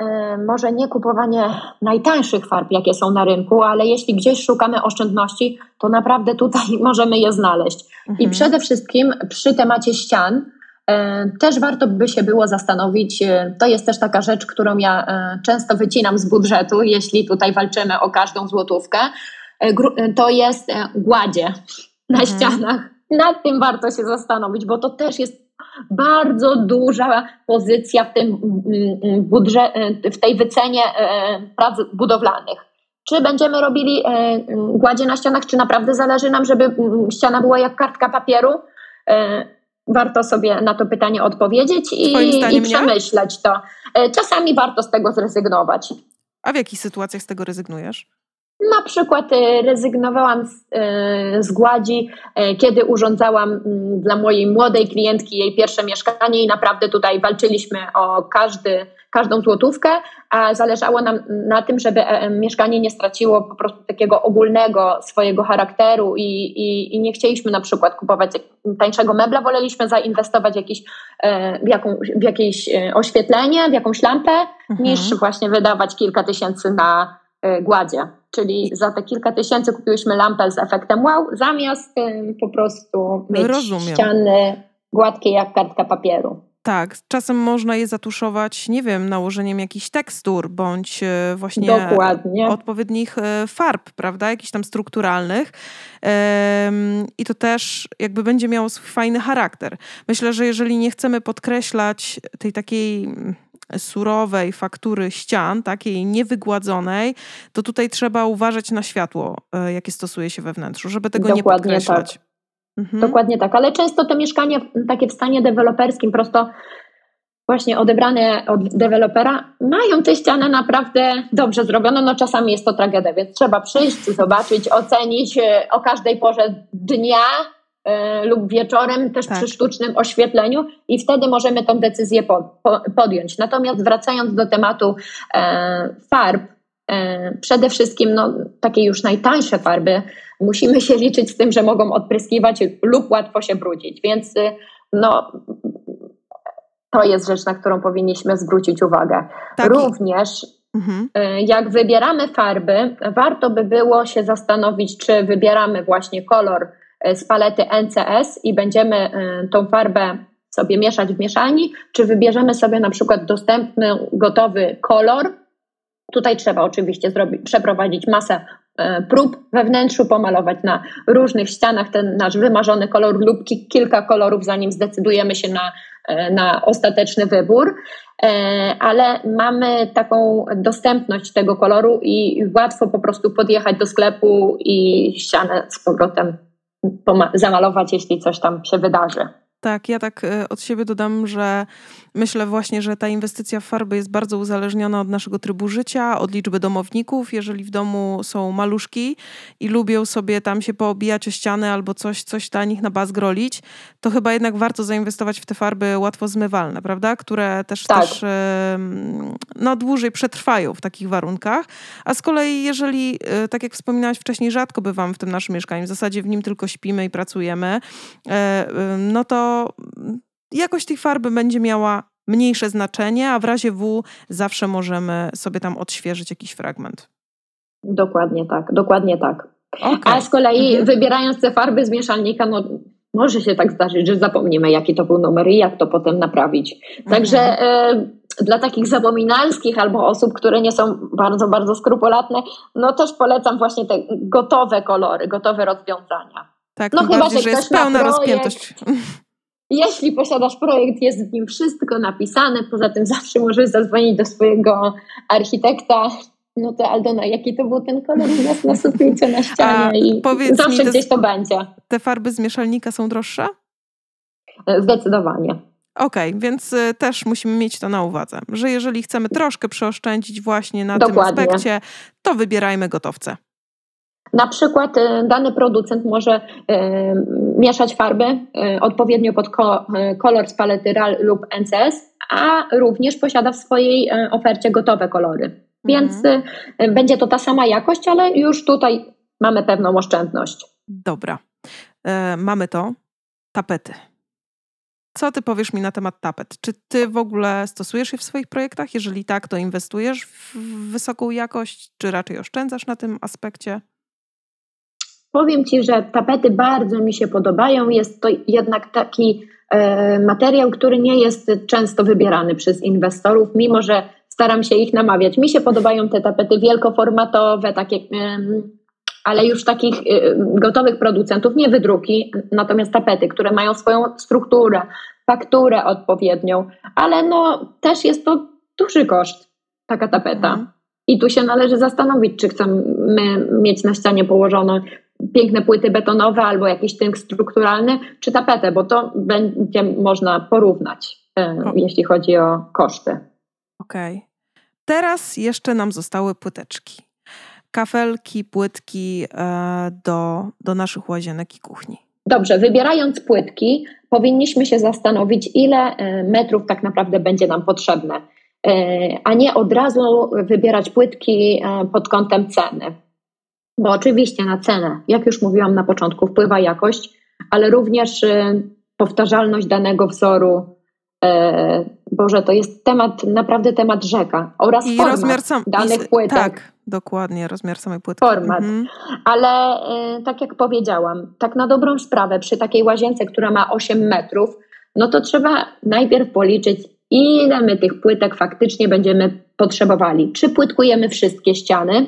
może nie kupowanie najtańszych farb, jakie są na rynku, ale jeśli gdzieś szukamy oszczędności, to naprawdę tutaj <laughs> możemy je znaleźć. Mhm. I przede wszystkim przy temacie ścian y, też warto by się było zastanowić, y, to jest też taka rzecz, którą ja często wycinam z budżetu, jeśli tutaj walczymy o każdą złotówkę, to jest gładzie na mhm. ścianach. Nad tym warto się zastanowić, bo to też jest bardzo duża pozycja w, tym mm, mm, budżet, w tej wycenie e, prac budowlanych. Czy będziemy robili e, mm, gładzie na ścianach, czy naprawdę zależy nam, żeby ściana była jak kartka papieru? E, warto sobie na to pytanie odpowiedzieć i, i przemyśleć to. Czasami warto z tego zrezygnować. A w jakich sytuacjach z tego rezygnujesz? Na przykład e, rezygnowałam z, e, z gładzi, e, kiedy urządzałam dla mojej młodej klientki jej pierwsze mieszkanie i naprawdę tutaj walczyliśmy o każdy, każdą złotówkę, a zależało nam na tym, żeby mieszkanie nie straciło po prostu takiego ogólnego swojego charakteru i, i, i nie chcieliśmy na przykład kupować tańszego mebla, woleliśmy zainwestować w, jakiś, w, jaką, w jakieś oświetlenie, w jakąś lampę, mhm. niż właśnie wydawać kilka tysięcy na gładzie czyli za te kilka tysięcy kupiłyśmy lampę z efektem wow, zamiast po prostu mieć Rozumiem. ściany gładkie jak kartka papieru. Tak, czasem można je zatuszować, nie wiem, nałożeniem jakichś tekstur bądź e, właśnie Dokładnie. odpowiednich e, farb, prawda, jakichś tam strukturalnych. I to też jakby będzie miało swój fajny charakter. Myślę, że jeżeli nie chcemy podkreślać tej takiej surowej faktury ścian, takiej niewygładzonej, to tutaj trzeba uważać na światło, e, jakie stosuje się we wnętrzu, żeby tego Dokładnie nie podkreślać. Tak. Mhm. Dokładnie tak, ale często te mieszkania takie w stanie deweloperskim prosto właśnie odebrane od dewelopera mają te ściany naprawdę dobrze zrobione, no czasami jest to tragedia, więc trzeba przyjść, zobaczyć, ocenić e, o każdej porze dnia, lub wieczorem, też tak. przy sztucznym oświetleniu, i wtedy możemy tą decyzję po, po, podjąć. Natomiast wracając do tematu e, farb, e, przede wszystkim no, takie już najtańsze farby, musimy się liczyć z tym, że mogą odpryskiwać lub łatwo się brudzić, więc e, no, to jest rzecz, na którą powinniśmy zwrócić uwagę. Tak. Również Mhm. E, jak wybieramy farby, warto by było się zastanowić, czy wybieramy właśnie kolor E, z palety NCS i będziemy e, tą farbę sobie mieszać w mieszalni, czy wybierzemy sobie na przykład dostępny, gotowy kolor. Tutaj trzeba oczywiście zrobić, przeprowadzić masę e, prób we wnętrzu, pomalować na różnych ścianach ten nasz wymarzony kolor lub kilka kolorów, zanim zdecydujemy się na e, na ostateczny wybór, e, ale mamy taką dostępność tego koloru i łatwo po prostu podjechać do sklepu i ścianę z powrotem zamalować, jeśli coś tam się wydarzy. Tak, ja tak e, od siebie dodam, że myślę właśnie, że ta inwestycja w farby jest bardzo uzależniona od naszego trybu życia, od liczby domowników. Jeżeli w domu są maluszki i lubią sobie tam się poobijać o ściany albo coś, coś dla nich na bazgrolić, to chyba jednak warto zainwestować w te farby łatwo zmywalne, prawda? Które też, tak. też no, dłużej przetrwają w takich warunkach. A z kolei, jeżeli, e, tak jak wspominałaś wcześniej, rzadko bywamy w tym naszym mieszkaniu, w zasadzie w nim tylko śpimy i pracujemy, e, no to jakość tej farby będzie miała mniejsze znaczenie, a w razie W zawsze możemy sobie tam odświeżyć jakiś fragment. Dokładnie tak, dokładnie tak. Okay. A z kolei mhm. wybierając te farby z mieszalnika, no może się tak zdarzyć, że zapomnimy, jaki to był numer i jak to potem naprawić. Także mhm. e, dla takich zapominalskich albo osób, które nie są bardzo, bardzo skrupulatne, no też polecam właśnie te gotowe kolory, gotowe rozwiązania. Tak, no chyba, bardziej, że, że jest pełna projekt, rozpiętość. Jeśli posiadasz projekt, jest w nim wszystko napisane, poza tym zawsze możesz zadzwonić do swojego architekta. No to Aldona, jaki to był ten kolor u na suficie, na <laughs> ścianie i zawsze mi, gdzieś to będzie. Te farby z mieszalnika są droższe? Zdecydowanie. Okej, okay, więc y, też musimy mieć to na uwadze, że jeżeli chcemy troszkę przeoszczędzić właśnie na Dokładnie. tym aspekcie, to wybierajmy gotowce. Na przykład y, dany producent może y, mieszać farby y, odpowiednio pod kolor z palety RAL lub NCS, a również posiada w swojej ofercie gotowe kolory. Mhm. Więc będzie to ta sama jakość, ale już tutaj mamy pewną oszczędność. Dobra. E, mamy to. Tapety. Co ty powiesz mi na temat tapet? Czy ty w ogóle stosujesz je w swoich projektach? Jeżeli tak, to inwestujesz w wysoką jakość, czy raczej oszczędzasz na tym aspekcie? Powiem Ci, że tapety bardzo mi się podobają. Jest to jednak taki e, materiał, który nie jest często wybierany przez inwestorów, mimo że staram się ich namawiać. Mi się podobają te tapety wielkoformatowe, takie, ale już takich e, gotowych producentów, nie wydruki, natomiast tapety, które mają swoją strukturę, fakturę odpowiednią, ale no też jest to duży koszt, taka tapeta. Mhm. I tu się należy zastanowić, czy chcemy mieć na ścianie położone piękne płyty betonowe albo jakiś tynk strukturalny, czy tapetę, bo to będzie można porównać, e, jeśli chodzi o koszty. Okej. Okay. Teraz jeszcze nam zostały płyteczki. Kafelki, płytki e, do, do naszych łazienek i kuchni. Dobrze, wybierając płytki, powinniśmy się zastanowić, ile e, metrów tak naprawdę będzie nam potrzebne, a nie od razu wybierać płytki pod kątem ceny. Bo oczywiście na cenę, jak już mówiłam na początku, wpływa jakość, ale również y, powtarzalność danego wzoru. E, Boże, to jest temat, naprawdę temat rzeka. Oraz I rozmiar sam, danych i, płytek. Tak, dokładnie, rozmiar samej płytki. Format. Mhm. Ale y, tak jak powiedziałam, tak na dobrą sprawę, przy takiej łazience, która ma 8 metrów, no to trzeba najpierw policzyć, ile my tych płytek faktycznie będziemy potrzebowali. Czy płytkujemy wszystkie ściany,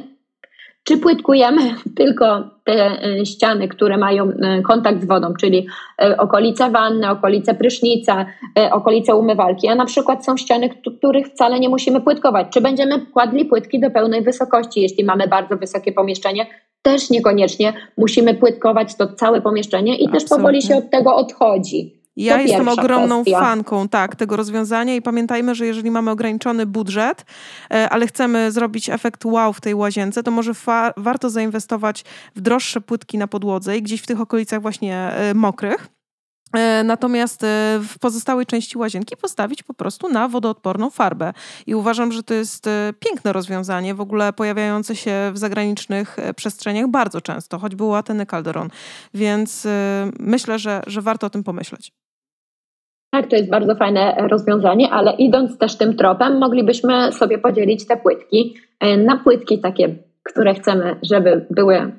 czy płytkujemy <laughs> tylko te e, ściany, które mają e, kontakt z wodą, czyli e, okolice wanny, okolice prysznica, okolice umywalki, a na przykład są ściany, których wcale nie musimy płytkować. Czy będziemy kładli płytki do pełnej wysokości, jeśli mamy bardzo wysokie pomieszczenie? Też niekoniecznie musimy płytkować to całe pomieszczenie i Absolutnie. też powoli się od tego odchodzi. Ja jestem ogromną kwestia. fanką tak, tego rozwiązania i pamiętajmy, że jeżeli mamy ograniczony budżet, e, ale chcemy zrobić efekt wow w tej łazience, to może warto zainwestować w droższe płytki na podłodze i gdzieś w tych okolicach właśnie e, mokrych. E, natomiast w pozostałej części łazienki postawić po prostu na wodoodporną farbę. I uważam, że to jest piękne rozwiązanie, w ogóle pojawiające się w zagranicznych przestrzeniach bardzo często, choćby u Ateny Calderon. Więc myślę, że, że warto o tym pomyśleć. Tak, to jest bardzo fajne rozwiązanie, ale idąc też tym tropem, moglibyśmy sobie podzielić te płytki e, na płytki takie, które chcemy, żeby były e,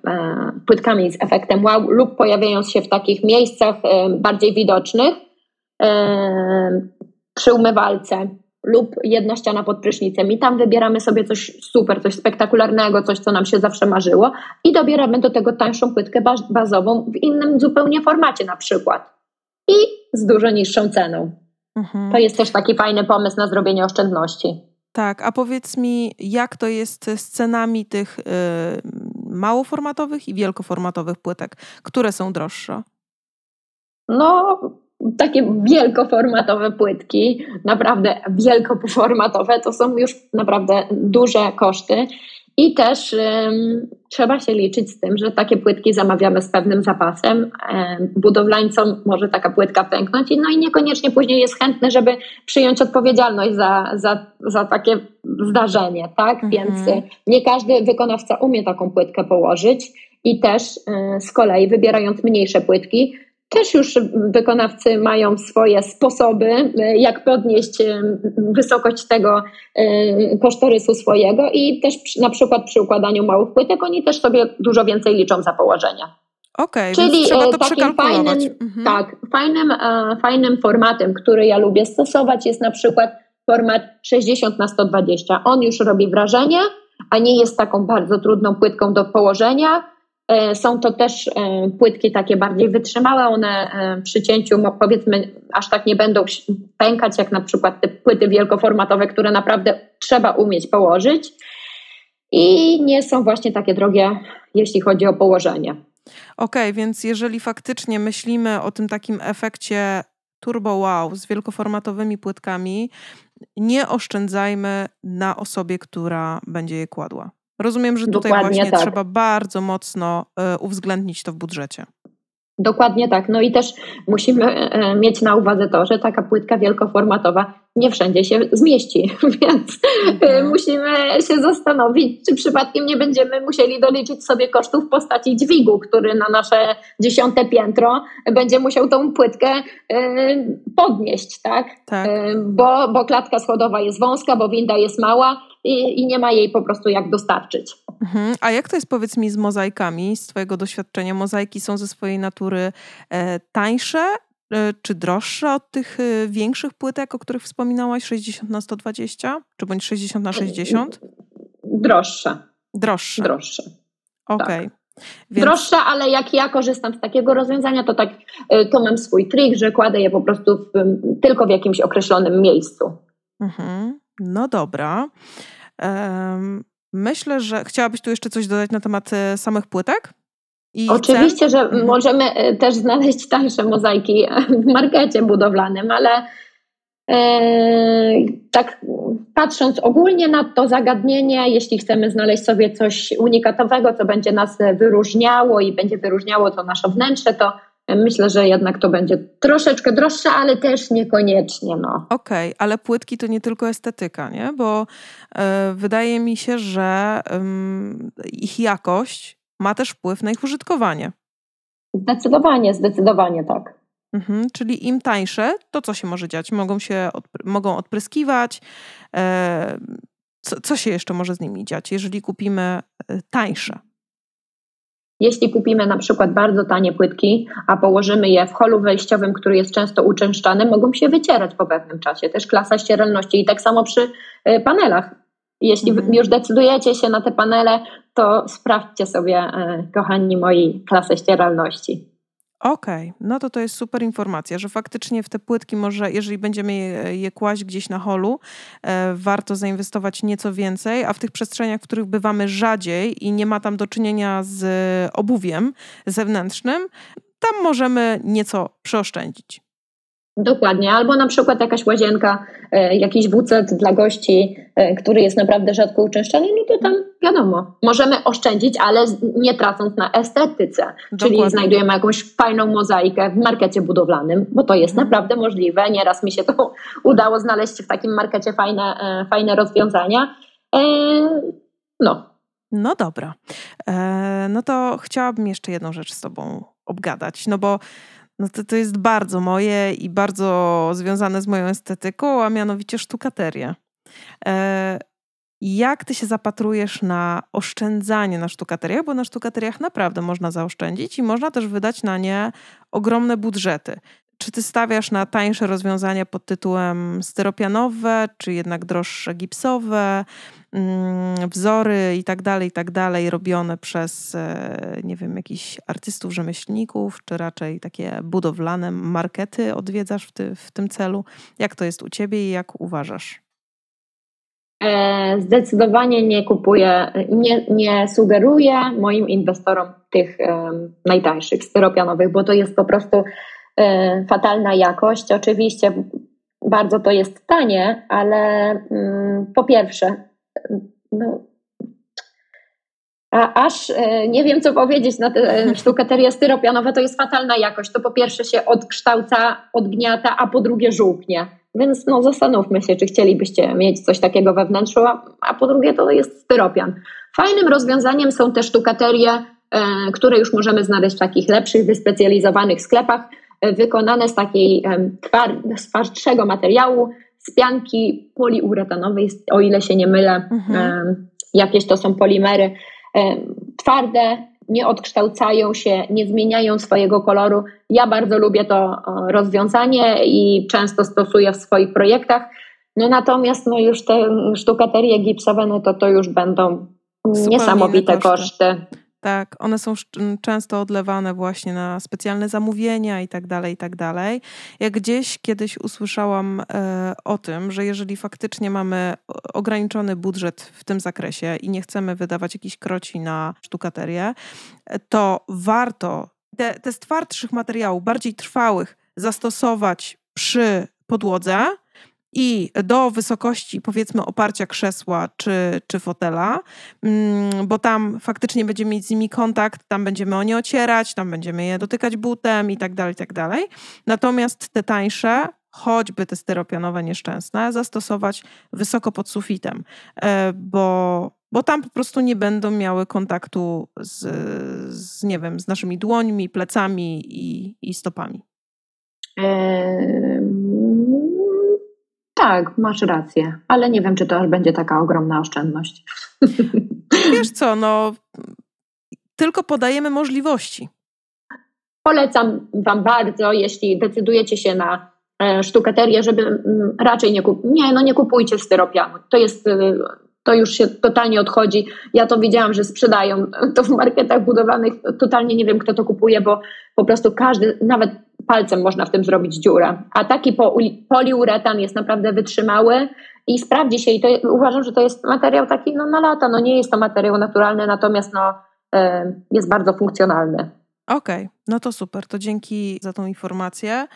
płytkami z efektem wow, lub pojawiają się w takich miejscach e, bardziej widocznych przy umywalce lub jedna ściana pod prysznicem. I tam wybieramy sobie coś super, coś spektakularnego, coś, co nam się zawsze marzyło i dobieramy do tego tańszą płytkę bazową w innym zupełnie formacie na przykład i z dużo niższą ceną. Mhm. To jest też taki fajny pomysł na zrobienie oszczędności. Tak, a powiedz mi, jak to jest z cenami tych y, małoformatowych i wielkoformatowych płytek? Które są droższe? No, takie wielkoformatowe płytki, naprawdę wielkoformatowe, to są już naprawdę duże koszty. I też um, trzeba się liczyć z tym, że takie płytki zamawiamy z pewnym zapasem. Um, budowlańcom może taka płytka pęknąć, no i niekoniecznie później jest chętny, żeby przyjąć odpowiedzialność za, za, za takie zdarzenie, tak? Mhm. Więc nie każdy wykonawca umie taką płytkę położyć i też um, z kolei wybierając mniejsze płytki, też już wykonawcy mają swoje sposoby, e, jak podnieść e, wysokość tego e, kosztorysu swojego i też na przykład przy układaniu małych płytek oni też sobie dużo więcej liczą za położenia. Okay, Czyli trzeba to takim fajnym, mhm. tak, fajnym, fajnym formatem, który ja lubię stosować jest na przykład format 60 na 120. On już robi wrażenie, a nie jest taką bardzo trudną płytką do położenia E, są to też e, płytki takie bardziej wytrzymałe, one e, przy cięciu powiedzmy aż tak nie będą pękać jak na przykład te płyty wielkoformatowe, które naprawdę trzeba umieć położyć i nie są właśnie takie drogie, jeśli chodzi o położenie. Okej, okay, więc jeżeli faktycznie myślimy o tym takim efekcie turbo wow z wielkoformatowymi płytkami, nie oszczędzajmy na osobie, która będzie je kładła. Rozumiem, że tutaj Dokładnie właśnie tak. trzeba bardzo mocno e, uwzględnić to w budżecie. Dokładnie tak. No i też musimy e, mieć na uwadze to, że taka płytka wielkoformatowa nie wszędzie się zmieści, <laughs> więc e, mhm. musimy się zastanowić, czy przypadkiem nie będziemy musieli doliczyć sobie kosztów w postaci dźwigu, który na nasze dziesiąte piętro będzie musiał tą płytkę podnieść, tak? tak. Bo, bo klatka schodowa jest wąska, bo winda jest mała i, i nie ma jej po prostu jak dostarczyć. Mhm. A jak to jest powiedz mi z mozaikami, z Twojego doświadczenia? Mozaiki są ze swojej natury e, tańsze e, czy droższe od tych e, większych płytek, o których wspominałaś, 60 na 120 czy bądź 60 na 60? Droższe. Droższe. Droższe. Okej. Okay. Tak. Więc... Droższe, ale jak ja korzystam z takiego rozwiązania, to tak e, to mam swój trik, że kładę je po prostu w, tylko w jakimś określonym miejscu. Mhm. No dobra. Myślę, że chciałabyś tu jeszcze coś dodać na temat e, samych płytek? I Oczywiście, cen? że mhm. możemy e, też znaleźć tańsze mozaiki w markecie budowlanym, ale e, tak patrząc ogólnie na to zagadnienie, jeśli chcemy znaleźć sobie coś unikatowego, co będzie nas wyróżniało i będzie wyróżniało to nasze wnętrze, to Myślę, że jednak to będzie troszeczkę droższe, ale też niekoniecznie. No. Okej, okay, ale płytki to nie tylko estetyka, nie? bo y, wydaje mi się, że y, ich jakość ma też wpływ na ich użytkowanie. Zdecydowanie, zdecydowanie tak. Mhm, czyli im tańsze, to co się może dziać? Mogą się mogą odpryskiwać. Y, co, co się jeszcze może z nimi dziać, jeżeli kupimy tańsze? Jeśli kupimy na przykład bardzo tanie płytki, a położymy je w holu wejściowym, który jest często uczęszczany, mogą się wycierać po pewnym czasie. Też klasa ścieralności i tak samo przy y, panelach. Jeśli mhm. już decydujecie się na te panele, to sprawdźcie sobie, y, kochani moi, klasę ścieralności. Okej, okay. no to to jest super informacja, że faktycznie w te płytki może, jeżeli będziemy je, je kłaść gdzieś na holu, e, warto zainwestować nieco więcej, a w tych przestrzeniach, w których bywamy rzadziej i nie ma tam do czynienia z obuwiem zewnętrznym, tam możemy nieco przeoszczędzić. Dokładnie, albo na przykład jakaś łazienka, e, jakiś wucet dla gości, e, który jest naprawdę rzadko uczęszczany, no to tam wiadomo, możemy oszczędzić, ale nie tracąc na estetyce. Dokładnie. Czyli znajdujemy jakąś fajną mozaikę w markecie budowlanym, bo to jest mhm. naprawdę możliwe. Nieraz mi się to <laughs> udało znaleźć w takim markecie fajne, e, fajne rozwiązania. No. No dobra. No to chciałabym jeszcze jedną rzecz z Tobą obgadać, no bo no to, to jest bardzo moje i bardzo związane z moją estetyką, a mianowicie sztukateria. E, jak ty się zapatrujesz na oszczędzanie na sztukateriach? Bo na sztukateriach naprawdę można zaoszczędzić i można też wydać na nie ogromne budżety. Czy ty stawiasz na tańsze rozwiązania pod tytułem styropianowe, czy jednak droższe gipsowe? Mm, wzory i tak dalej, i tak dalej, robione przez, e, nie wiem, jakichś artystów, rzemieślników, czy raczej takie budowlane markety odwiedzasz w, ty, w tym celu? Jak to jest u ciebie i jak uważasz? E, zdecydowanie nie kupuję, nie, nie sugeruję moim inwestorom tych um, najtańszych styropianowych, bo to jest po prostu fatalna jakość. Oczywiście bardzo to jest tanie, ale um, po pierwsze, no, a aż e, nie wiem, co powiedzieć na te sztukaterie styropianowe, to jest fatalna jakość. To po pierwsze się odkształca, odgniata, a po drugie żółknie. Więc no, zastanówmy się, czy chcielibyście mieć coś takiego we wnętrzu, a, a po drugie to jest styropian. Fajnym rozwiązaniem są te sztukaterie, e, które już możemy znaleźć w takich lepszych, wyspecjalizowanych sklepach, e, wykonane z takiej e, twardszego materiału, z pianki poliuretanowej, o ile się nie mylę, mhm. jakieś to są polimery twarde, nie odkształcają się, nie zmieniają swojego koloru. Ja bardzo lubię to rozwiązanie i często stosuję w swoich projektach. No natomiast no już te sztukaterie gipsowe, no to to już będą niesamowite koszty. koszty. Tak, one są często odlewane właśnie na specjalne zamówienia i tak dalej, i tak dalej. Ja gdzieś kiedyś usłyszałam e, o tym, że jeżeli faktycznie mamy ograniczony budżet w tym zakresie i nie chcemy wydawać jakichś kroci na sztukaterię, to warto te, te z twardszych materiałów, bardziej trwałych, zastosować przy podłodze, i do wysokości powiedzmy oparcia krzesła czy, czy fotela, mm, bo tam faktycznie będziemy mieć z nimi kontakt, tam będziemy o nie ocierać, tam będziemy je dotykać butem i tak dalej, tak dalej. Natomiast te tańsze, choćby te styropianowe nieszczęsne, zastosować wysoko pod sufitem, e, bo, bo tam po prostu nie będą miały kontaktu z, z nie wiem, z naszymi dłońmi, plecami i, i stopami. Tak, masz rację, ale nie wiem, czy to aż będzie taka ogromna oszczędność. <laughs> Wiesz co, no tylko podajemy możliwości. Polecam Wam bardzo, jeśli decydujecie się na e, sztukaterię, żeby mm, raczej nie kup... Nie, no nie kupujcie styropianu. To jest, e, to już się totalnie odchodzi. Ja to widziałam, że sprzedają to w marketach budowlanych. Totalnie nie wiem, kto to kupuje, bo po prostu każdy, nawet palcem można w tym zrobić dziurę. A taki poliuretan jest naprawdę wytrzymały i sprawdzi się i to, uważam, że to jest materiał taki no, na lata. No nie jest to materiał naturalny, natomiast no, y, jest bardzo funkcjonalny. Okej, okay, no to super. To dzięki za tą informację.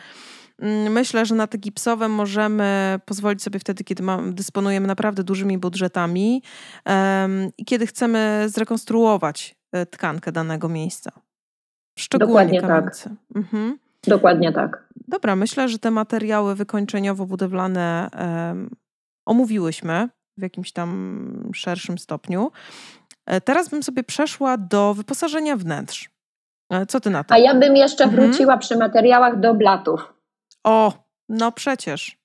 Mm, myślę, że na te gipsowe możemy pozwolić sobie wtedy, kiedy dysponujemy naprawdę dużymi budżetami um, i kiedy chcemy zrekonstruować e, tkankę danego miejsca. Szczególnie Dokładnie tak. kamienicy. tak. Mhm. Dokładnie tak. Dobra, myślę, że te materiały wykończeniowo-budowlane um, omówiłyśmy w jakimś tam szerszym stopniu. E, teraz bym sobie przeszła do wyposażenia wnętrz. E, co ty na to? A ja bym jeszcze mhm. wróciła przy materiałach do blatów. O, no przecież.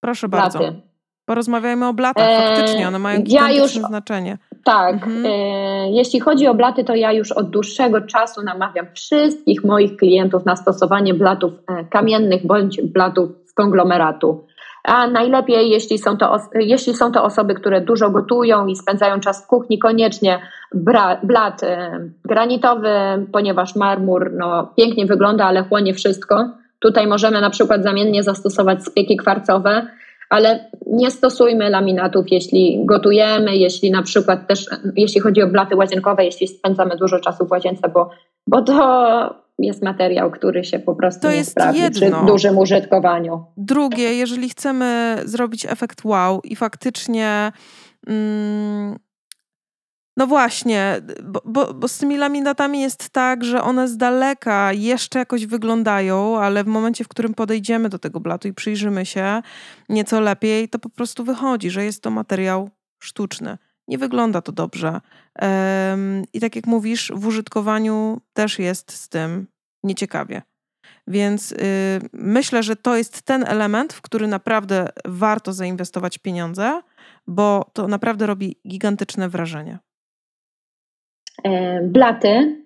Proszę Blaty. bardzo. Porozmawiajmy o blatach, e, faktycznie, one mają ja już, znaczenie. Tak, mhm. e, jeśli chodzi o blaty, to ja już od dłuższego czasu namawiam wszystkich moich klientów na stosowanie blatów e, kamiennych bądź blatów z konglomeratu. A najlepiej, jeśli są, to, jeśli są to osoby, które dużo gotują i spędzają czas w kuchni, koniecznie blat e, granitowy, ponieważ marmur no, pięknie wygląda, ale chłonie wszystko. Tutaj możemy na przykład zamiennie zastosować spieki kwarcowe, ale nie stosujmy laminatów, jeśli gotujemy, jeśli na przykład też, jeśli chodzi o blaty łazienkowe, jeśli spędzamy dużo czasu w łazience, bo, bo to jest materiał, który się po prostu to nie sprawdzi jedno. przy dużym użytkowaniu. Drugie, jeżeli chcemy zrobić efekt wow i faktycznie mm, no właśnie, bo, bo, bo, z tymi laminatami jest tak, że one z daleka jeszcze jakoś wyglądają, ale w momencie, w którym podejdziemy do tego blatu i przyjrzymy się nieco lepiej, to po prostu wychodzi, że jest to materiał sztuczny. Nie wygląda to dobrze. I tak jak mówisz, w użytkowaniu też jest z tym nieciekawie. Więc y, myślę, że to jest ten element, w który naprawdę warto zainwestować pieniądze, bo to naprawdę robi gigantyczne wrażenie. E, blaty,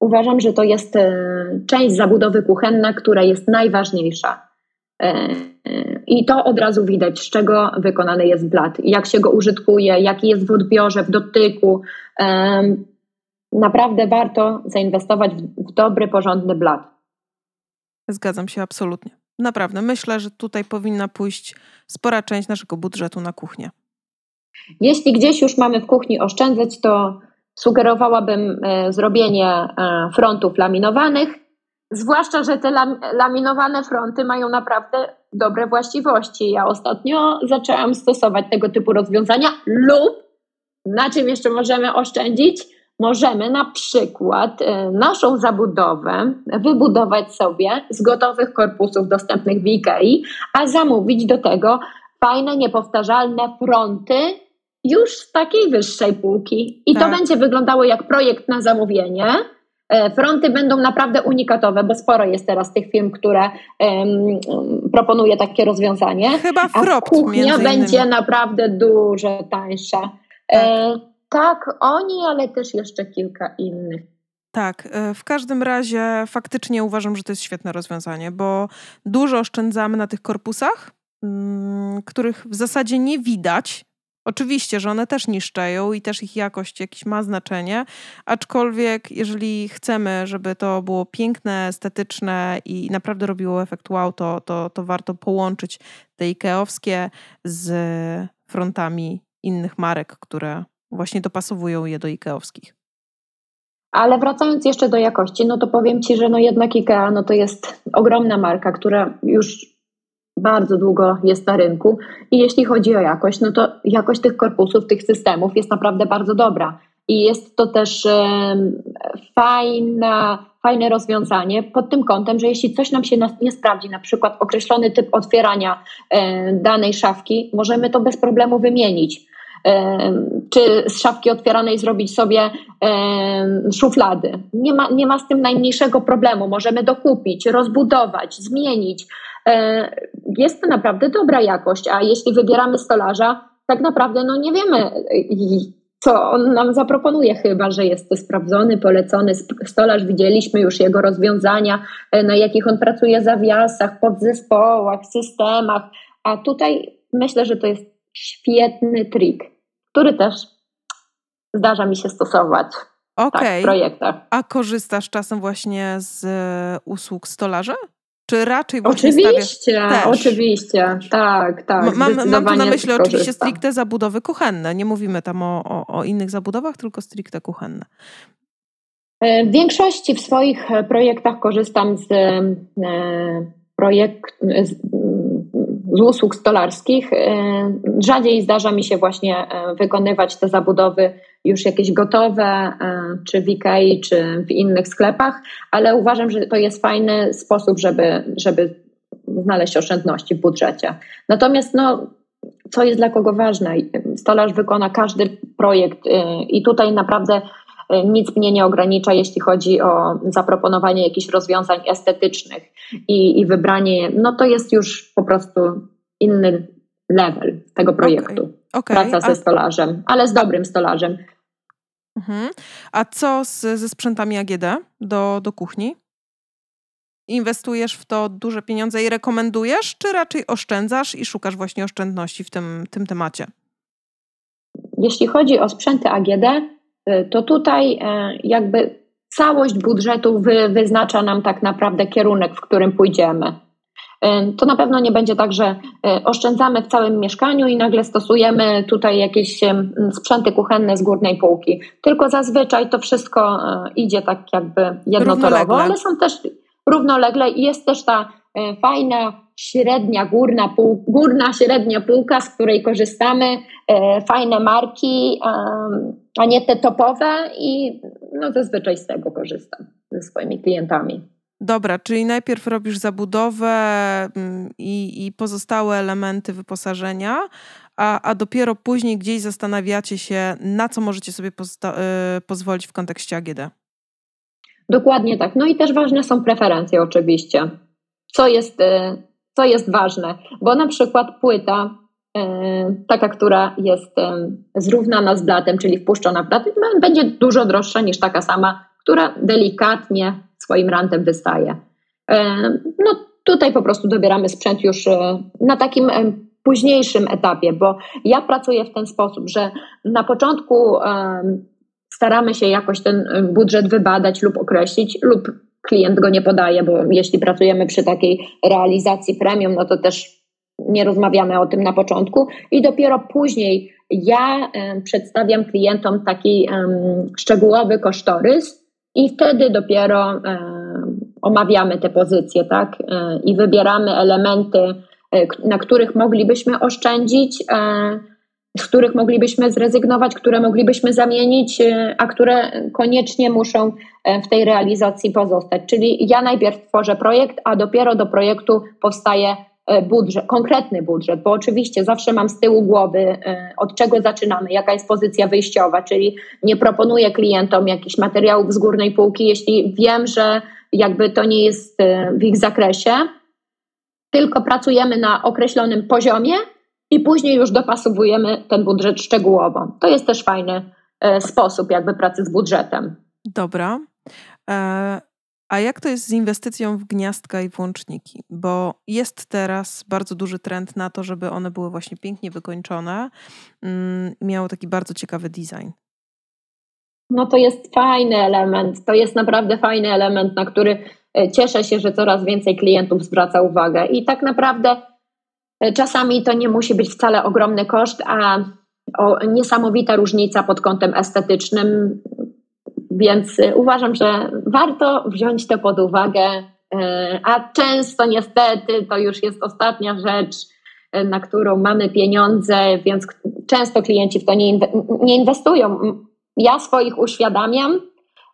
uważam, że to jest e, część zabudowy kuchenna, która jest najważniejsza. I to od razu widać, z czego wykonany jest blat, jak się go użytkuje, jaki jest w odbiorze, w dotyku. Naprawdę warto zainwestować w dobry, porządny blat. Zgadzam się absolutnie. Naprawdę, myślę, że tutaj powinna pójść spora część naszego budżetu na kuchnię. Jeśli gdzieś już mamy w kuchni oszczędzać, to sugerowałabym e, zrobienie e, frontów laminowanych, zwłaszcza, że te laminowane fronty mają naprawdę dobre właściwości. Ja ostatnio zaczęłam stosować tego typu rozwiązania lub na czym jeszcze możemy oszczędzić? Możemy na przykład e, naszą zabudowę wybudować sobie z gotowych korpusów dostępnych w IKEA, a zamówić do tego fajne, niepowtarzalne fronty już z takiej wyższej półki. I tak. to będzie wyglądało jak projekt na zamówienie. E, fronty będą naprawdę unikatowe, bo sporo jest teraz tych firm, które um, proponuje takie rozwiązanie. Chyba Fropt, a kuchnia będzie naprawdę dużo tańsza. Tak. E, tak, oni, ale też jeszcze kilka innych. Tak, e, w każdym razie faktycznie uważam, że to jest świetne rozwiązanie, bo dużo oszczędzamy na tych korpusach, mm, których w zasadzie nie widać, Oczywiście, że one też niszczeją i też ich jakość jakieś ma znaczenie, aczkolwiek jeżeli chcemy, żeby to było piękne, estetyczne i naprawdę robiło efekt wow, to, to, to warto połączyć te Ikeowskie z frontami innych marek, które właśnie dopasowują je do Ikeowskich. Ale wracając jeszcze do jakości, no to powiem Ci, że no jednak IKEA no to jest ogromna marka, która już bardzo długo jest na rynku i jeśli chodzi o jakość, no to jakość tych korpusów, tych systemów jest naprawdę bardzo dobra. I jest to też fajna, fajne rozwiązanie pod tym kątem, że jeśli coś nam się nie sprawdzi, na przykład określony typ otwierania danej szafki, możemy to bez problemu wymienić. Czy z szafki otwieranej zrobić sobie szuflady. Nie ma, nie ma z tym najmniejszego problemu. Możemy dokupić, rozbudować, zmienić. E, jest to naprawdę dobra jakość, a jeśli wybieramy stolarza, tak naprawdę no nie wiemy, co on nam zaproponuje, chyba że jest to sprawdzony, polecony stolarz. Widzieliśmy już jego rozwiązania, e, na jakich on pracuje zawiasach, podzespołach, systemach, a tutaj myślę, że to jest świetny trik, który też zdarza mi się stosować. Okay. Tak, w projektach. A korzystasz czasem właśnie z usług stolarza? Czy raczej właśnie Oczywiście, oczywiście, tak, tak. Mam, mam tu na myśli oczywiście stricte zabudowy kuchenne. Nie mówimy tam o, o, o innych zabudowach, tylko stricte kuchenne. E, w większości w swoich e, projektach korzystam z, e, projekt, z, z usług stolarskich. Rzadziej zdarza mi się właśnie wykonywać te zabudowy już jakieś gotowe, e, czy w Ikei, czy w innych sklepach, ale uważam, że to jest fajny sposób, żeby, żeby znaleźć oszczędności w budżecie. Natomiast no, co jest dla kogo ważne? Stolarz wykona każdy projekt e, i tutaj naprawdę e, nic mnie nie ogranicza, jeśli chodzi o zaproponowanie jakichś rozwiązań estetycznych i, i wybranie, no to jest już po prostu inny level tego projektu. Okay. Okay. Praca ze stolarzem, ale z dobrym stolarzem. Mhm. A co z, ze sprzętami AGD do, do kuchni? Inwestujesz w to duże pieniądze i rekomendujesz, czy raczej oszczędzasz i szukasz właśnie oszczędności w tym, tym temacie? Jeśli chodzi o sprzęty AGD, y, to tutaj y, jakby całość budżetu wy, wyznacza nam tak naprawdę kierunek, w którym pójdziemy to na pewno nie będzie tak, że e, oszczędzamy w całym mieszkaniu i nagle stosujemy tutaj jakieś sprzęty kuchenne z górnej półki. Tylko zazwyczaj to wszystko e, idzie tak jakby jednotorowo, ale są też równolegle i jest też ta e, fajna średnia, górna, pół, górna, średnia półka, z której korzystamy, fajne marki, a nie te topowe i no zazwyczaj z tego korzystam ze swoimi klientami. Dobra, czyli najpierw robisz zabudowę mm, i, i pozostałe elementy wyposażenia, a, a dopiero później gdzieś zastanawiacie się, na co możecie sobie y, pozwolić w kontekście AGD. Dokładnie tak. No i też ważne są preferencje oczywiście. Co jest, y, co jest ważne, bo na przykład płyta, y, taka, która jest zrównana z blatem, czyli wpuszczona w blat, będzie dużo droższa niż taka sama, która delikatnie swoim rantem wystaje. E, no tutaj po prostu dobieramy sprzęt już na takim późniejszym etapie, bo ja pracuję w ten sposób, że na początku staramy się jakoś ten budżet wybadać lub określić, lub klient go nie podaje, bo jeśli pracujemy przy takiej realizacji premium, no to też nie rozmawiamy o tym na początku i dopiero później ja przedstawiam klientom taki szczegółowy kosztorys i wtedy dopiero omawiamy te pozycje, tak? E, I wybieramy elementy, e, na których moglibyśmy oszczędzić, e, z których moglibyśmy zrezygnować, które moglibyśmy zamienić, a które koniecznie muszą w tej realizacji pozostać. Czyli ja najpierw tworzę projekt, a dopiero do projektu powstaje budżet, konkretny budżet, bo oczywiście zawsze mam z tyłu głowy, od czego zaczynamy, jaka jest pozycja wyjściowa, czyli nie proponuję klientom jakichś materiałów z górnej półki, jeśli wiem, że jakby to nie jest w ich zakresie, tylko pracujemy na określonym poziomie i później już dopasowujemy ten budżet szczegółowo. To jest też fajny e, sposób jakby pracy z budżetem. Dobra. E, a jak to jest z inwestycją w gniazdka i włączniki? Bo jest teraz bardzo duży trend na to, żeby one były właśnie pięknie wykończone mm, miały taki bardzo ciekawy design. No to jest fajny element, to jest naprawdę fajny element, na który e, cieszę się, że coraz więcej klientów zwraca uwagę. I tak naprawdę czasami to nie musi być wcale ogromny koszt, a niesamowita różnica pod kątem estetycznym, więc uważam, że warto wziąć to pod uwagę, e, a często niestety to już jest ostatnia rzecz, na którą mamy pieniądze, więc często klienci w to nie, inwestują. Ja swoich uświadamiam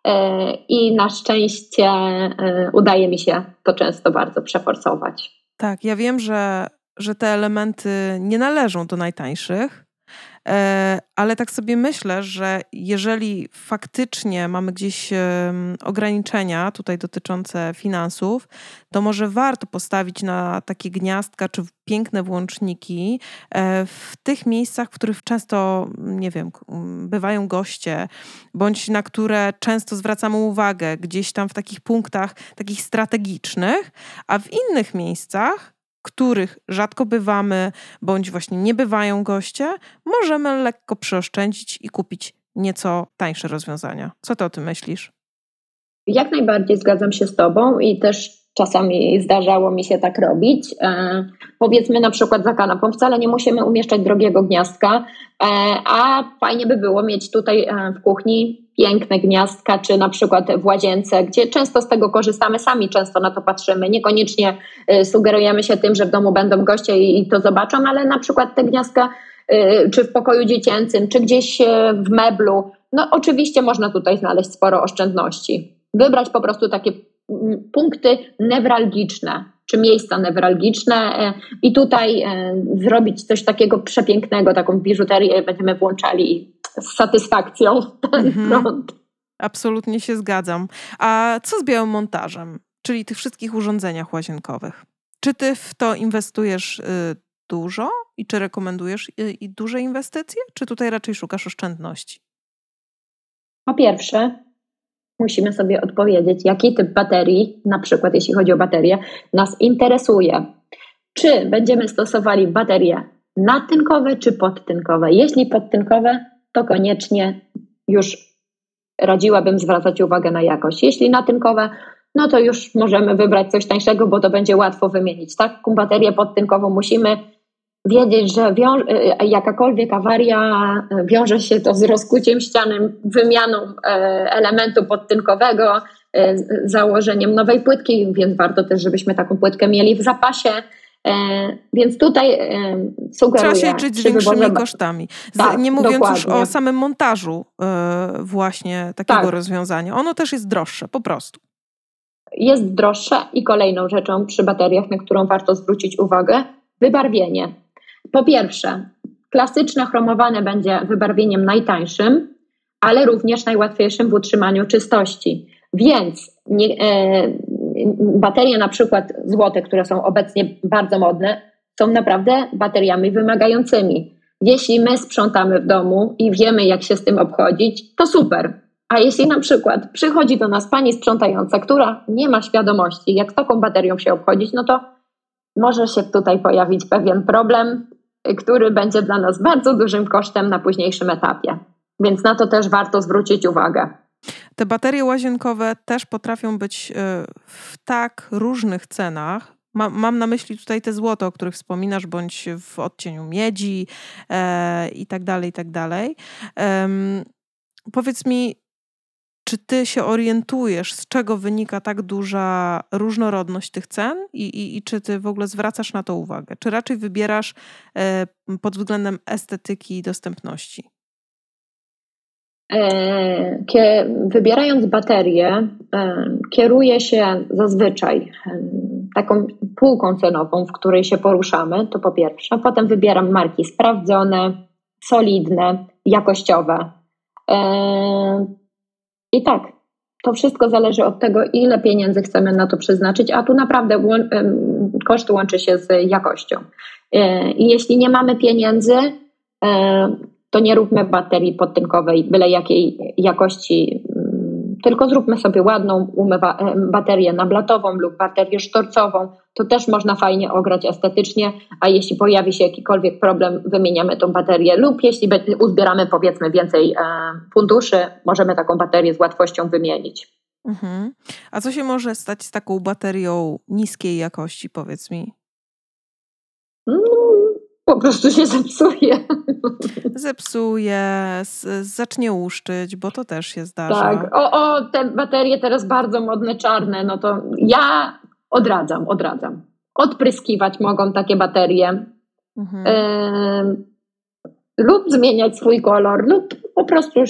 e, i na szczęście e, udaje mi się to często bardzo przeforsować. Tak, ja wiem, że, że te elementy nie należą do najtańszych, E, ale tak sobie myślę, że jeżeli faktycznie mamy gdzieś ograniczenia tutaj dotyczące finansów, to może warto postawić na takie gniazdka czy piękne włączniki e, w tych miejscach, w których często, nie wiem, bywają goście, bądź na które często zwracamy uwagę, gdzieś tam w takich punktach takich strategicznych, a w innych miejscach których rzadko bywamy, bądź właśnie nie bywają goście, możemy lekko przeoszczędzić i kupić nieco tańsze rozwiązania. Co ty o tym myślisz? Jak najbardziej zgadzam się z Tobą i też czasami zdarzało mi się tak robić. E, powiedzmy na przykład za kanapą, wcale nie musimy umieszczać drogiego gniazdka, e, a fajnie by było mieć tutaj e, w kuchni piękne gniazdka, czy na przykład w łazience, gdzie często z tego korzystamy, sami często na to patrzymy. Niekoniecznie y, sugerujemy się tym, że w domu będą goście i to zobaczą, ale na przykład te gniazdka y, czy w pokoju dziecięcym, czy gdzieś y, w meblu. No oczywiście można tutaj znaleźć sporo oszczędności. Wybrać po prostu takie mm, punkty newralgiczne, czy miejsca newralgiczne i tutaj zrobić coś takiego przepięknego, taką biżuterię będziemy włączali z satysfakcją ten mhm. prąd. Absolutnie się zgadzam. A co z białym montażem, czyli tych wszystkich urządzeniach łazienkowych? Czy ty w to inwestujesz y, dużo i czy rekomendujesz y, i duże inwestycje, czy tutaj raczej szukasz oszczędności? Po pierwsze, musimy sobie odpowiedzieć, jaki typ baterii, na przykład jeśli chodzi o baterie, nas interesuje. Czy będziemy stosowali baterie natynkowe czy podtynkowe? Jeśli podtynkowe, to koniecznie już radziłabym zwracać uwagę na jakość. Jeśli natynkowe, no to już możemy wybrać coś tańszego, bo to będzie łatwo wymienić. Taką baterię podtynkową musimy wiedzieć, że e, jakakolwiek awaria wiąże się to z rozkuciem ściany, wymianą e, elementu podtynkowego, e, założeniem nowej płytki, więc warto też, żebyśmy taką płytkę mieli w zapasie. E, więc tutaj e, sugeruję... Trzeba się liczyć z większymi kosztami. Tak, nie mówiąc dokładnie. już o samym montażu e, właśnie takiego tak. rozwiązania. Ono też jest droższe, po prostu. Jest droższe i kolejną rzeczą przy bateriach, na którą warto zwrócić uwagę, wybarwienie. Po pierwsze, klasyczne chromowane będzie wybarwieniem najtańszym, ale również najłatwiejszym w utrzymaniu czystości. Więc nie, e, baterie na przykład złote, które są obecnie bardzo modne, są naprawdę bateriami wymagającymi. Jeśli my sprzątamy w domu i wiemy, jak się z tym obchodzić, to super. A jeśli na przykład przychodzi do nas pani sprzątająca, która nie ma świadomości, jak z taką baterią się obchodzić, no to może się tutaj pojawić pewien problem, który będzie dla nas bardzo dużym kosztem na późniejszym etapie. Więc na to też warto zwrócić uwagę. Te baterie łazienkowe też potrafią być e, w tak różnych cenach. Mam na myśli tutaj te złote, o których wspominasz, bądź w odcieniu miedzi e, i tak dalej, i tak dalej. Powiedz mi, czy ty się orientujesz, z czego wynika tak duża różnorodność tych cen i, i, i, czy ty w ogóle zwracasz na to uwagę? Czy raczej wybierasz e, pod względem estetyki i dostępności? E, wybierając baterię, e, kieruję się zazwyczaj taką półką cenową, w której się poruszamy, to po pierwsze. Potem wybieram marki sprawdzone, solidne, jakościowe. I tak, to wszystko zależy od tego, ile pieniędzy chcemy na to przeznaczyć, a tu naprawdę koszt łączy się z jakością. E, I jeśli nie mamy pieniędzy, e, to nie róbmy baterii podtynkowej byle jakiej jakości tylko zróbmy sobie ładną umywa, e, baterię nablatową lub baterię sztorcową. To też można fajnie ograć estetycznie, a jeśli pojawi się jakikolwiek problem, wymieniamy tą baterię lub jeśli uzbieramy powiedzmy więcej e, funduszy, możemy taką baterię z łatwością wymienić. Mhm. A co się może stać z taką baterią niskiej jakości, powiedz mi? No, po prostu się zepsuje. Zepsuje, zacznie łuszczyć, bo to się tak. zdarza. Tak, o, o, te baterie teraz bardzo modne, czarne, no to ja odradzam, odradzam. Odpryskiwać mogą takie baterie. Mhm. Y lub zmieniać swój kolor, lub po prostu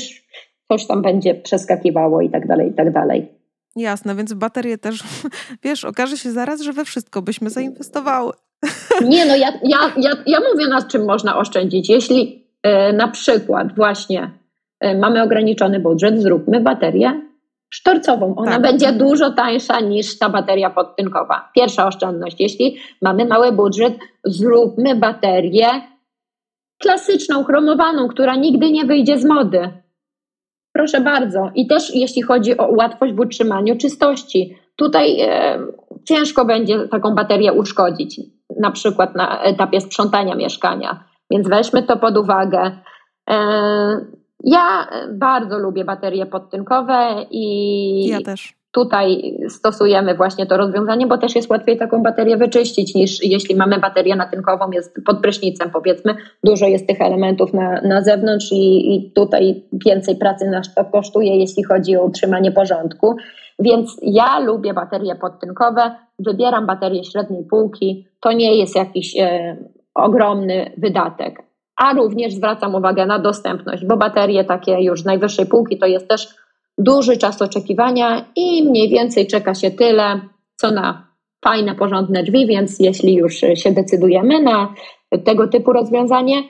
coś tam będzie przeskakiwało i tak dalej, i tak dalej. Jasne, więc baterie też, <laughs> wiesz, okaże się zaraz, że we wszystko byśmy zainwestowały. Nie, no ja, ja, ja, ja mówię, na czym można oszczędzić. Jeśli e, na przykład właśnie e, mamy ograniczony budżet, zróbmy baterię sztorcową. Ona tak. będzie dużo tańsza niż ta bateria podtynkowa. Pierwsza oszczędność. Jeśli mamy mały budżet, zróbmy baterię klasyczną, chromowaną, która nigdy nie wyjdzie z mody. Proszę bardzo. I też jeśli chodzi o łatwość w utrzymaniu czystości, tutaj e, ciężko będzie taką baterię uszkodzić na przykład na etapie sprzątania mieszkania. Więc weźmy to pod uwagę. E, ja bardzo lubię baterie podtynkowe i ja tutaj stosujemy właśnie to rozwiązanie, bo też jest łatwiej taką baterię wyczyścić niż jeśli mamy baterię natynkową, jest pod prysznicem powiedzmy, dużo jest tych elementów na, na zewnątrz i, i tutaj więcej pracy nas to kosztuje, jeśli chodzi o utrzymanie porządku. Więc ja lubię baterie podtynkowe, wybieram baterie średniej półki, to nie jest jakiś e, ogromny wydatek. A również zwracam uwagę na dostępność, bo baterie takie już najwyższej półki to jest też duży czas oczekiwania i mniej więcej czeka się tyle, co na fajne, porządne drzwi, więc jeśli już się decydujemy na tego typu rozwiązanie,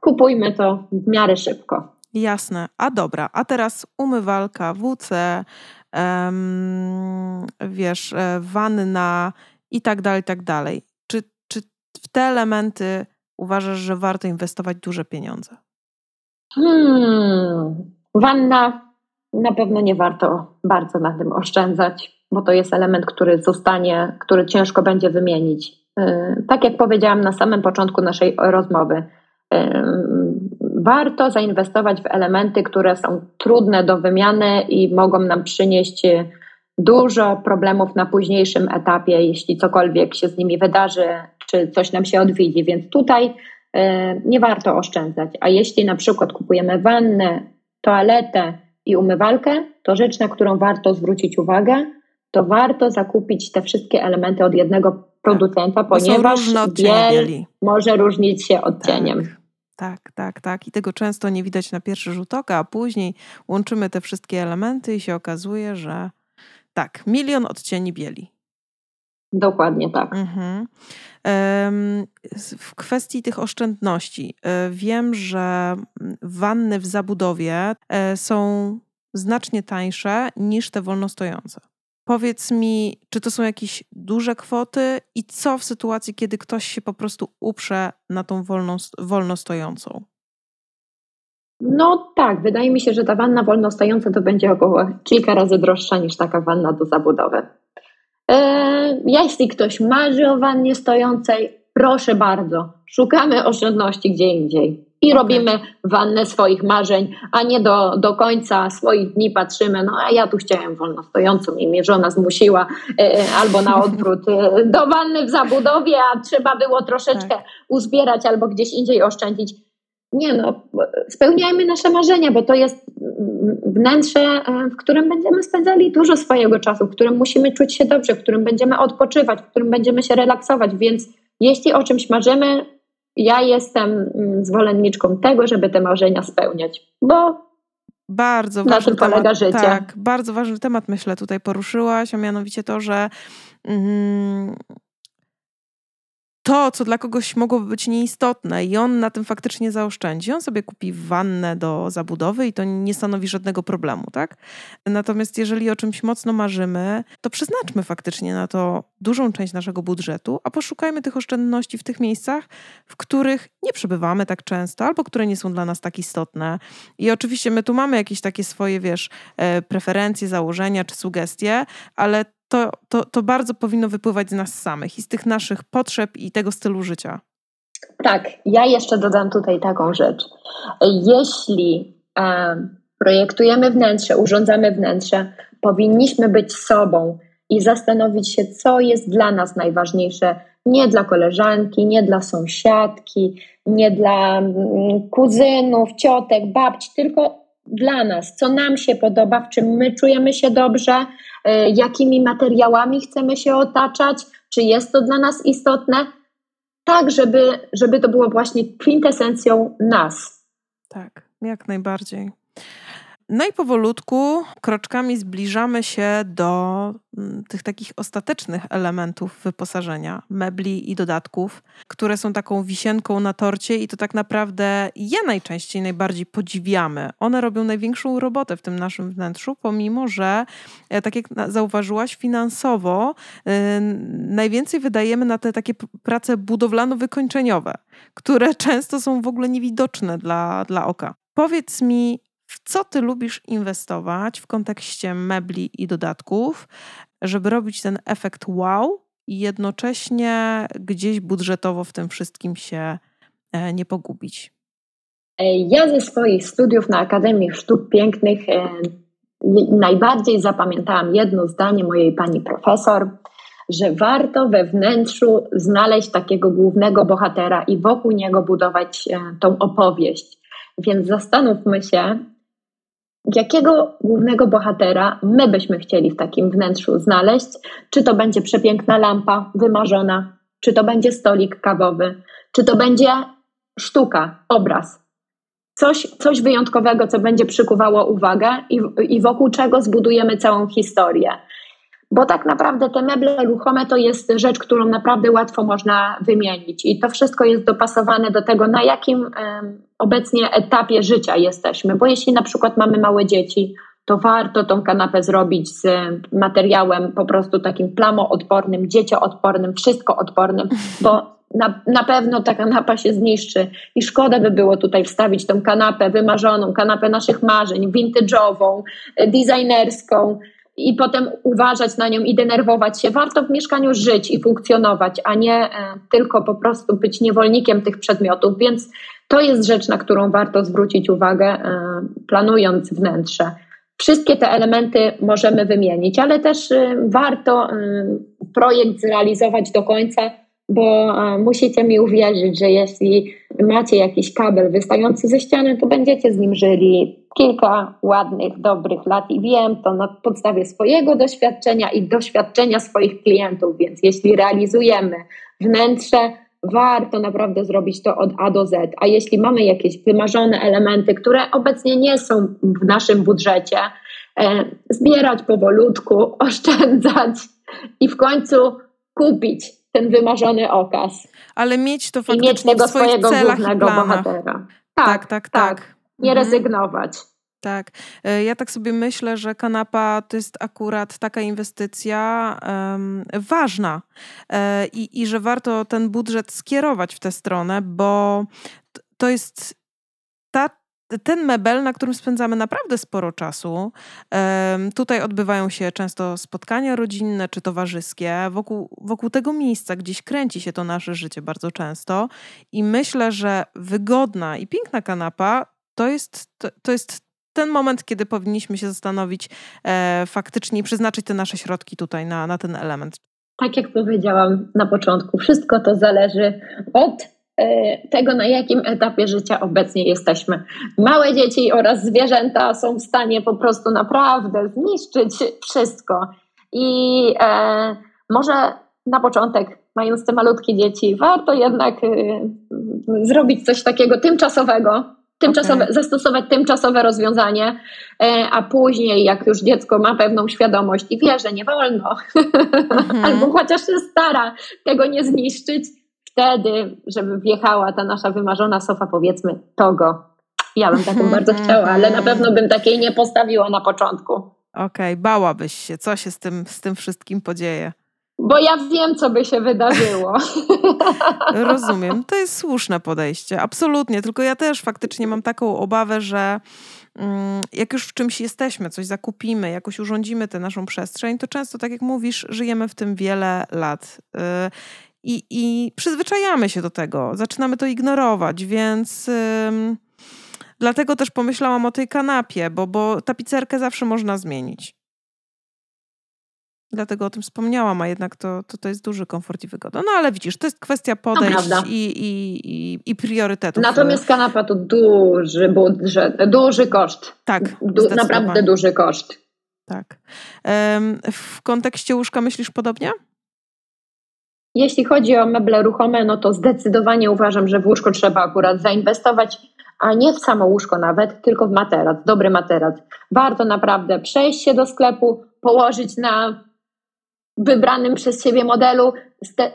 kupujmy to w miarę szybko. Jasne. A dobra, a teraz umywalka WC, wiesz, e, wanna i tak dalej, i tak dalej. Czy, czy w te elementy uważasz, że warto inwestować duże pieniądze? Hmm, wanna na pewno nie warto bardzo na tym oszczędzać, bo to jest element, który zostanie, który ciężko będzie wymienić. E, tak jak powiedziałam na samym początku naszej rozmowy, warto zainwestować w elementy, które są trudne do wymiany i mogą nam przynieść dużo problemów na późniejszym etapie, jeśli cokolwiek się z nimi wydarzy, czy coś nam się odwiedzi. Więc tutaj e, nie warto oszczędzać. A jeśli na przykład kupujemy wannę, toaletę i umywalkę, to rzecz, na którą warto zwrócić uwagę, to warto zakupić te wszystkie elementy od jednego producenta, tak, ponieważ biel może różnić się odcieniem. Tak. Tak, tak, tak. I tego często nie widać na pierwszy rzut oka, a później łączymy te wszystkie elementy i się okazuje, że tak, milion odcieni bieli. Dokładnie tak. Mhm. W kwestii tych oszczędności, e, wiem, że wanny w zabudowie e, są znacznie tańsze niż te wolnostojące. Powiedz mi, czy to są jakieś duże kwoty i co w sytuacji, kiedy ktoś się po prostu uprze na tą wolno, wolno stojącą? No tak, wydaje mi się, że ta wanna wolnostojąca to będzie około kilka razy droższa niż taka wanna do zabudowy. E, jeśli ktoś marzy o wannie stojącej, proszę bardzo, szukamy oszczędności gdzie indziej i okay. robimy wannę swoich marzeń, a nie do, do końca swoich dni patrzymy, no a ja tu chciałem wolno stojącą i mnie żona zmusiła, e, albo na odwrót, e, do wanny w zabudowie, a trzeba było troszeczkę tak. uzbierać albo gdzieś indziej oszczędzić. Nie no, spełniajmy nasze marzenia, bo to jest wnętrze, e, w którym będziemy spędzali dużo swojego czasu, w którym musimy czuć się dobrze, w którym będziemy odpoczywać, w którym będziemy się relaksować, więc jeśli o czymś marzymy, ja jestem mm, zwolenniczką tego, żeby te marzenia spełniać, bo bardzo na tym polega temat, życie. Tak, bardzo ważny temat myślę tutaj poruszyłaś, a mianowicie to, że mm, to, co dla kogoś mogłoby być nieistotne i on na tym faktycznie zaoszczędzi, on sobie kupi wannę do zabudowy i to nie stanowi żadnego problemu, tak? Natomiast jeżeli o czymś mocno marzymy, to przeznaczmy faktycznie na to dużą część naszego budżetu, a poszukajmy tych oszczędności w tych miejscach, w których nie przebywamy tak często albo które nie są dla nas tak istotne. I oczywiście my tu mamy jakieś takie swoje, wiesz, e, preferencje, założenia czy sugestie, ale to, to, to bardzo powinno wypływać z nas samych i z tych naszych potrzeb i tego stylu życia. Tak, ja jeszcze dodam tutaj taką rzecz. Jeśli e, projektujemy wnętrze, urządzamy wnętrze, powinniśmy być sobą i zastanowić się, co jest dla nas najważniejsze. Nie dla koleżanki, nie dla sąsiadki, nie dla mm, kuzynów, ciotek, babci, tylko dla nas, co nam się podoba, w czym my czujemy się dobrze, e, jakimi materiałami chcemy się otaczać, czy jest to dla nas istotne, tak, żeby, żeby to było właśnie kwintesencją nas. Tak, jak najbardziej. No i powolutku, kroczkami zbliżamy się do mm, tych takich ostatecznych elementów wyposażenia, mebli i dodatków, które są taką wisienką na torcie i to tak naprawdę je najczęściej najbardziej podziwiamy. One robią największą robotę w tym naszym wnętrzu, pomimo że, e, tak jak zauważyłaś, finansowo yy, najwięcej wydajemy na te takie prace budowlano-wykończeniowe, które <laughs> często są w ogóle niewidoczne dla, dla oka. Powiedz mi, co ty lubisz inwestować w kontekście mebli i dodatków, żeby robić ten efekt wow i jednocześnie gdzieś budżetowo w tym wszystkim się e, nie pogubić? E, ja ze swoich studiów na Akademii Sztuk Pięknych e, najbardziej zapamiętałam jedno zdanie mojej pani profesor, że warto we wnętrzu znaleźć takiego głównego bohatera i wokół niego budować tą opowieść. Więc zastanówmy się, jakiego głównego bohatera my byśmy chcieli w takim wnętrzu znaleźć? Czy to będzie przepiękna lampa wymarzona, czy to będzie stolik kawowy, czy to będzie sztuka, obraz. Coś, coś wyjątkowego, co będzie przykuwało uwagę i, i wokół czego zbudujemy całą historię. Bo tak naprawdę te meble ruchome to jest rzecz, którą naprawdę łatwo można wymienić. I to wszystko jest dopasowane do tego, na jakim obecnie etapie życia jesteśmy. Bo jeśli na przykład mamy małe dzieci, to warto tą kanapę zrobić z materiałem po prostu takim plamoodpornym, dziecioodpornym, wszystko odpornym, bo na, na pewno ta kanapa się zniszczy i szkoda by było tutaj wstawić tą kanapę wymarzoną, kanapę naszych marzeń, vintage'ową, designerską, i potem uważać na nią i denerwować się. Warto w mieszkaniu żyć i funkcjonować, a nie e, tylko po prostu być niewolnikiem tych przedmiotów. Więc to jest rzecz, na którą warto zwrócić uwagę, e, planując wnętrze. Wszystkie te elementy możemy wymienić, ale też e, warto projekt zrealizować do końca bo musicie mi uwierzyć, że jeśli macie jakiś kabel wystający ze ściany, to będziecie z nim żyli kilka ładnych, dobrych lat i wiem to na podstawie swojego doświadczenia i doświadczenia swoich klientów, więc jeśli realizujemy wnętrze, warto naprawdę zrobić to od A do Z. A jeśli mamy jakieś wymarzone elementy, które obecnie nie są w naszym budżecie, e, zbierać powolutku, <laughs> oszczędzać i w końcu kupić ten wymarzony okaz. Ale mieć to faktycznie mieć tego w swoich swojego celach głównego bohatera. Tak, tak, tak. tak. tak. Nie mhm. rezygnować. Tak. E, ja tak sobie myślę, że kanapa to jest akurat taka inwestycja um, ważna e, i, i że warto ten budżet skierować w tę stronę, bo to jest ta ten mebel, na którym spędzamy naprawdę sporo czasu. Tutaj odbywają się często spotkania rodzinne czy towarzyskie. Wokół, wokół tego miejsca gdzieś kręci się to nasze życie bardzo często. I myślę, że wygodna i piękna kanapa to jest, to, to jest ten moment, kiedy powinniśmy się zastanowić e, faktycznie i przeznaczyć te nasze środki tutaj na, na ten element. Tak jak powiedziałam na początku, wszystko to zależy od tego, na jakim etapie życia obecnie jesteśmy. Małe dzieci oraz zwierzęta są w stanie po prostu naprawdę zniszczyć wszystko. I e, może na początek, mając te malutkie dzieci, warto jednak e, zrobić coś takiego tymczasowego, tymczasowe, okay. zastosować tymczasowe rozwiązanie, e, a później, jak już dziecko ma pewną świadomość i wie, że nie wolno, <laughs> mhm. albo chociaż się stara tego nie zniszczyć, wtedy, żeby wjechała ta nasza wymarzona sofa, powiedzmy, Togo. Ja bym taką bardzo <laughs> chciała, ale na pewno bym takiej nie postawiła na początku. Okej, okay, bałabyś się. Co się z tym, z tym wszystkim podzieje? Bo ja wiem, co by się wydarzyło. <laughs> Rozumiem. To jest słuszne podejście. Absolutnie. Tylko ja też faktycznie mam taką obawę, że mm, jak już w czymś jesteśmy, coś zakupimy, jakoś urządzimy tę naszą przestrzeń, to często, tak jak mówisz, żyjemy w tym wiele lat. I, i przyzwyczajamy się do tego, zaczynamy to ignorować, więc ym, dlatego też pomyślałam o tej kanapie, bo, bo tapicerkę zawsze można zmienić. Dlatego o tym wspomniałam, a jednak to, to, to jest duży komfort i wygoda. No ale widzisz, to jest kwestia podejść i, i, i, i priorytetów. Natomiast kanapa to duży budżet, duży koszt. Tak, du, naprawdę duży koszt. Tak. W kontekście łóżka myślisz podobnie? Jeśli chodzi o meble ruchome, no to zdecydowanie uważam, że w łóżko trzeba akurat zainwestować, a nie w samo łóżko nawet, tylko w materac, dobry materac. Warto naprawdę przejść się do sklepu, położyć na wybranym przez siebie modelu,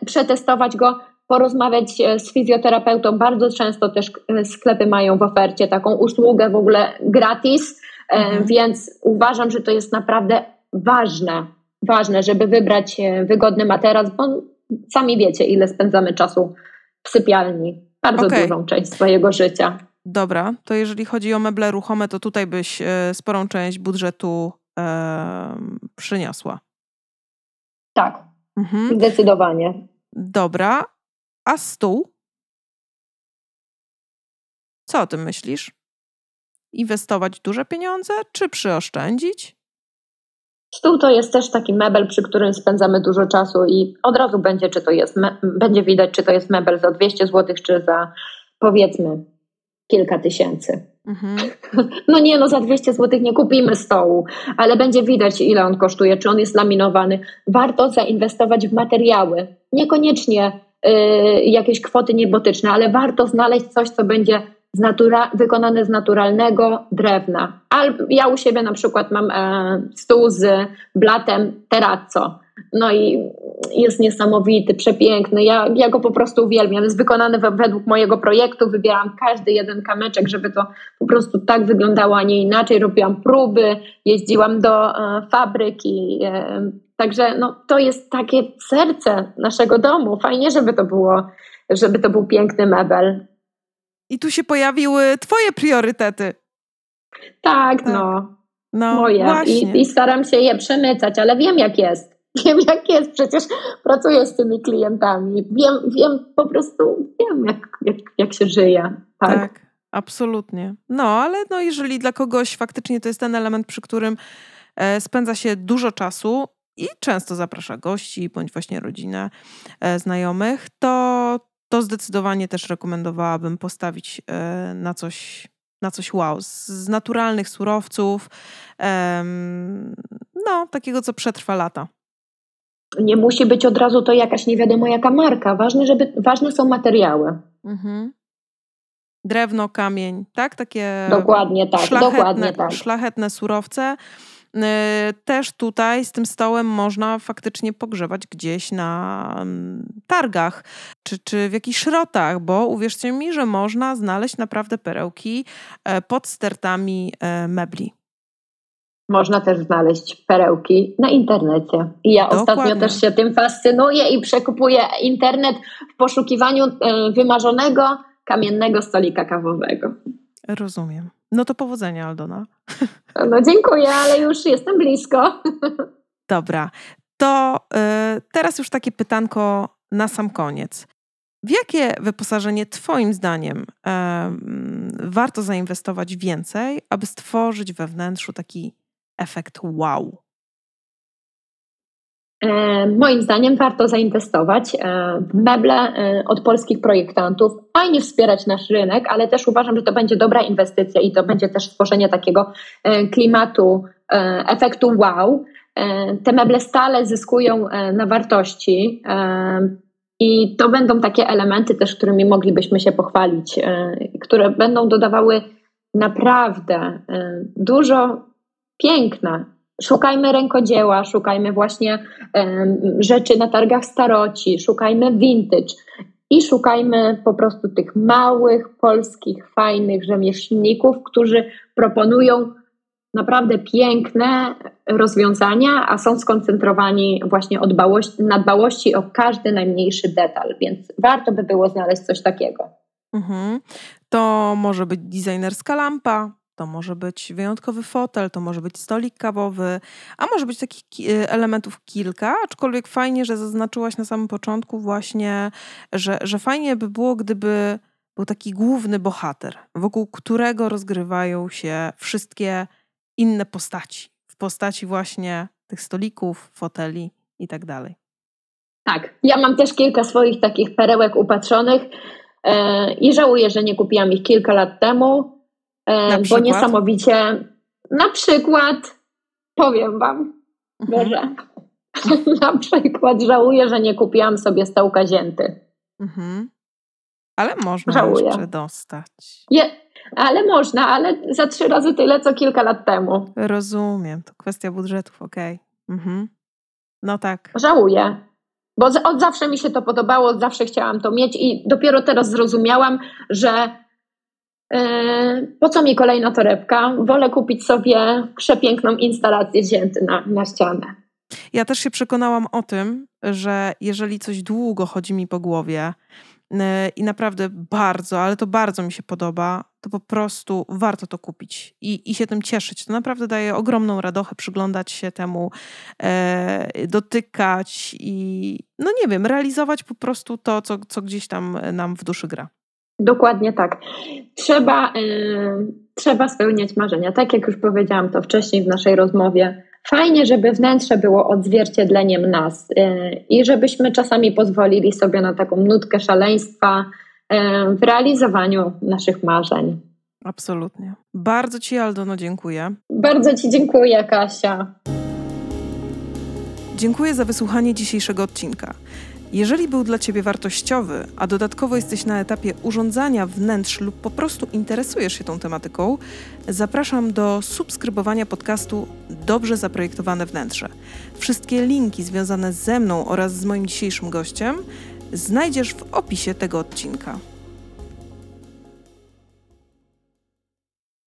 przetestować go, porozmawiać e, z fizjoterapeutą. Bardzo często też e, sklepy mają w ofercie taką usługę w ogóle gratis, e, mhm. więc uważam, że to jest naprawdę ważne, ważne, żeby wybrać wygodny materac, bo sami wiecie, ile spędzamy czasu w sypialni. Bardzo okay. dużą część swojego życia. Dobra, to jeżeli chodzi o meble ruchome, to tutaj byś e, sporą część budżetu e, przyniosła. Tak, mhm. zdecydowanie. Dobra, a stół? Co o tym myślisz? Inwestować duże pieniądze, czy przyoszczędzić? Stół to jest też taki mebel, przy którym spędzamy dużo czasu i od razu będzie, czy to jest, będzie widać, czy to jest mebel za 200 zł, czy za powiedzmy kilka tysięcy. Mhm. <laughs> No nie, no za 200 zł nie kupimy stołu, ale będzie widać, ile on kosztuje, czy on jest laminowany. Warto zainwestować w materiały. Niekoniecznie y, jakieś kwoty niebotyczne, ale warto znaleźć coś, co będzie z natura- wykonane z naturalnego drewna. Al, ja u siebie na przykład mam e, stół z blatem terrazzo. No i jest niesamowity, przepiękny. Ja, ja go po prostu uwielbiam. Jest wykonany według mojego projektu. Wybieram każdy jeden kamyczek, żeby to po prostu tak wyglądało, a nie inaczej. Robiłam próby, jeździłam do e, fabryki. E, także no, to jest takie serce naszego domu. Fajnie, żeby to było, żeby to był piękny mebel. I tu się pojawiły twoje priorytety. Tak, tak. no. no moje. I, I, staram się je przemycać, ale wiem jak jest. <laughs> Wiem jak jest, przecież pracuję z tymi klientami. Wiem, wiem po prostu, wiem jak, jak, jak się żyje. Tak. tak, absolutnie. No, ale no, jeżeli dla kogoś faktycznie to jest ten element, przy którym e, spędza się dużo czasu, i często zaprasza gości bądź właśnie rodzinę, e, znajomych, to, to zdecydowanie też rekomendowałabym postawić e, na coś, na coś wow, z naturalnych surowców, no, takiego, co przetrwa lata. Nie musi być od razu to jakaś nie wiadomo jaka marka. Ważne, żeby, ważne są materiały. Mhm. Drewno, kamień, tak? Takie dokładnie tak, szlachetne, dokładnie tak. szlachetne surowce. Y, też tutaj z tym stołem można faktycznie pogrzebać gdzieś na mm, targach czy, czy w jakichś szrotach, bo uwierzcie mi, że można znaleźć naprawdę perełki e, pod stertami e, mebli. Można też znaleźć perełki na internecie. I ja Dokładnie. ostatnio też się tym fascynuję i przekupuję internet w poszukiwaniu e, wymarzonego kamiennego stolika kawowego. Rozumiem. No to powodzenia, Aldona. No dziękuję, ale już jestem blisko. Dobra, to y, teraz już takie pytanko na sam koniec. W jakie wyposażenie Twoim zdaniem y, warto zainwestować więcej, aby stworzyć we wnętrzu taki efekt wow? E, moim zdaniem warto zainwestować e, w meble e, od polskich projektantów. Fajnie wspierać nasz rynek, ale też uważam, że to będzie dobra inwestycja i to będzie też stworzenie takiego klimatu, efektu wow. Te meble stale zyskują na wartości i to będą takie elementy też, którymi moglibyśmy się pochwalić, które będą dodawały naprawdę dużo piękna Szukajmy rękodzieła, szukajmy właśnie um, rzeczy na targach staroci, szukajmy vintage i szukajmy po prostu tych małych, polskich, fajnych rzemieślników, którzy proponują naprawdę piękne rozwiązania, a są skoncentrowani właśnie dbałości, na dbałości o każdy najmniejszy detal, więc warto by było znaleźć coś takiego. Mhm. To może być designerska lampa, to może być wyjątkowy fotel, to może być stolik kawowy, a może być takich y, elementów kilka, aczkolwiek fajnie, że zaznaczyłaś na samym początku właśnie, że, że fajnie by było, gdyby był taki główny bohater, wokół którego rozgrywają się wszystkie inne postaci, w postaci właśnie tych stolików, foteli i tak dalej. Tak, ja mam też kilka swoich takich perełek upatrzonych yy, i żałuję, że nie kupiłam ich kilka lat temu, E, bo niesamowicie, na przykład, powiem Wam, mhm. Boże, <laughs> na przykład żałuję, że nie kupiłam sobie stołka zięty. Mhm. Ale można żałuję. jeszcze dostać. Je, ale można, ale za trzy razy tyle, co kilka lat temu. Rozumiem, to kwestia budżetów, okej. Okay. Mhm. No tak. Żałuję. Bo od zawsze mi się to podobało, od zawsze chciałam to mieć i dopiero teraz zrozumiałam, że E, po co mi kolejna torebka? Wolę kupić sobie przepiękną instalację zięty na, na ścianę. Ja też się przekonałam o tym, że jeżeli coś długo chodzi mi po głowie e, i naprawdę bardzo, ale to bardzo mi się podoba, to po prostu warto to kupić i, i się tym cieszyć. To naprawdę daje ogromną radochę przyglądać się temu, e, dotykać i no nie wiem, realizować po prostu to, co, co gdzieś tam nam w duszy gra. Dokładnie tak. Trzeba, yy, trzeba spełniać marzenia. Tak jak już powiedziałam to wcześniej w naszej rozmowie, fajnie, żeby wnętrze było odzwierciedleniem nas yy, i żebyśmy czasami pozwolili sobie na taką nutkę szaleństwa yy, w realizowaniu naszych marzeń. Absolutnie. Bardzo Ci, Aldono, dziękuję. Bardzo Ci dziękuję, Kasia. Dziękuję za wysłuchanie dzisiejszego odcinka. Jeżeli był dla Ciebie wartościowy, a dodatkowo jesteś na etapie urządzania wnętrz lub po prostu interesujesz się tą tematyką, zapraszam do subskrybowania podcastu Dobrze Zaprojektowane Wnętrze. Wszystkie linki związane ze mną oraz z moim dzisiejszym gościem znajdziesz w opisie tego odcinka.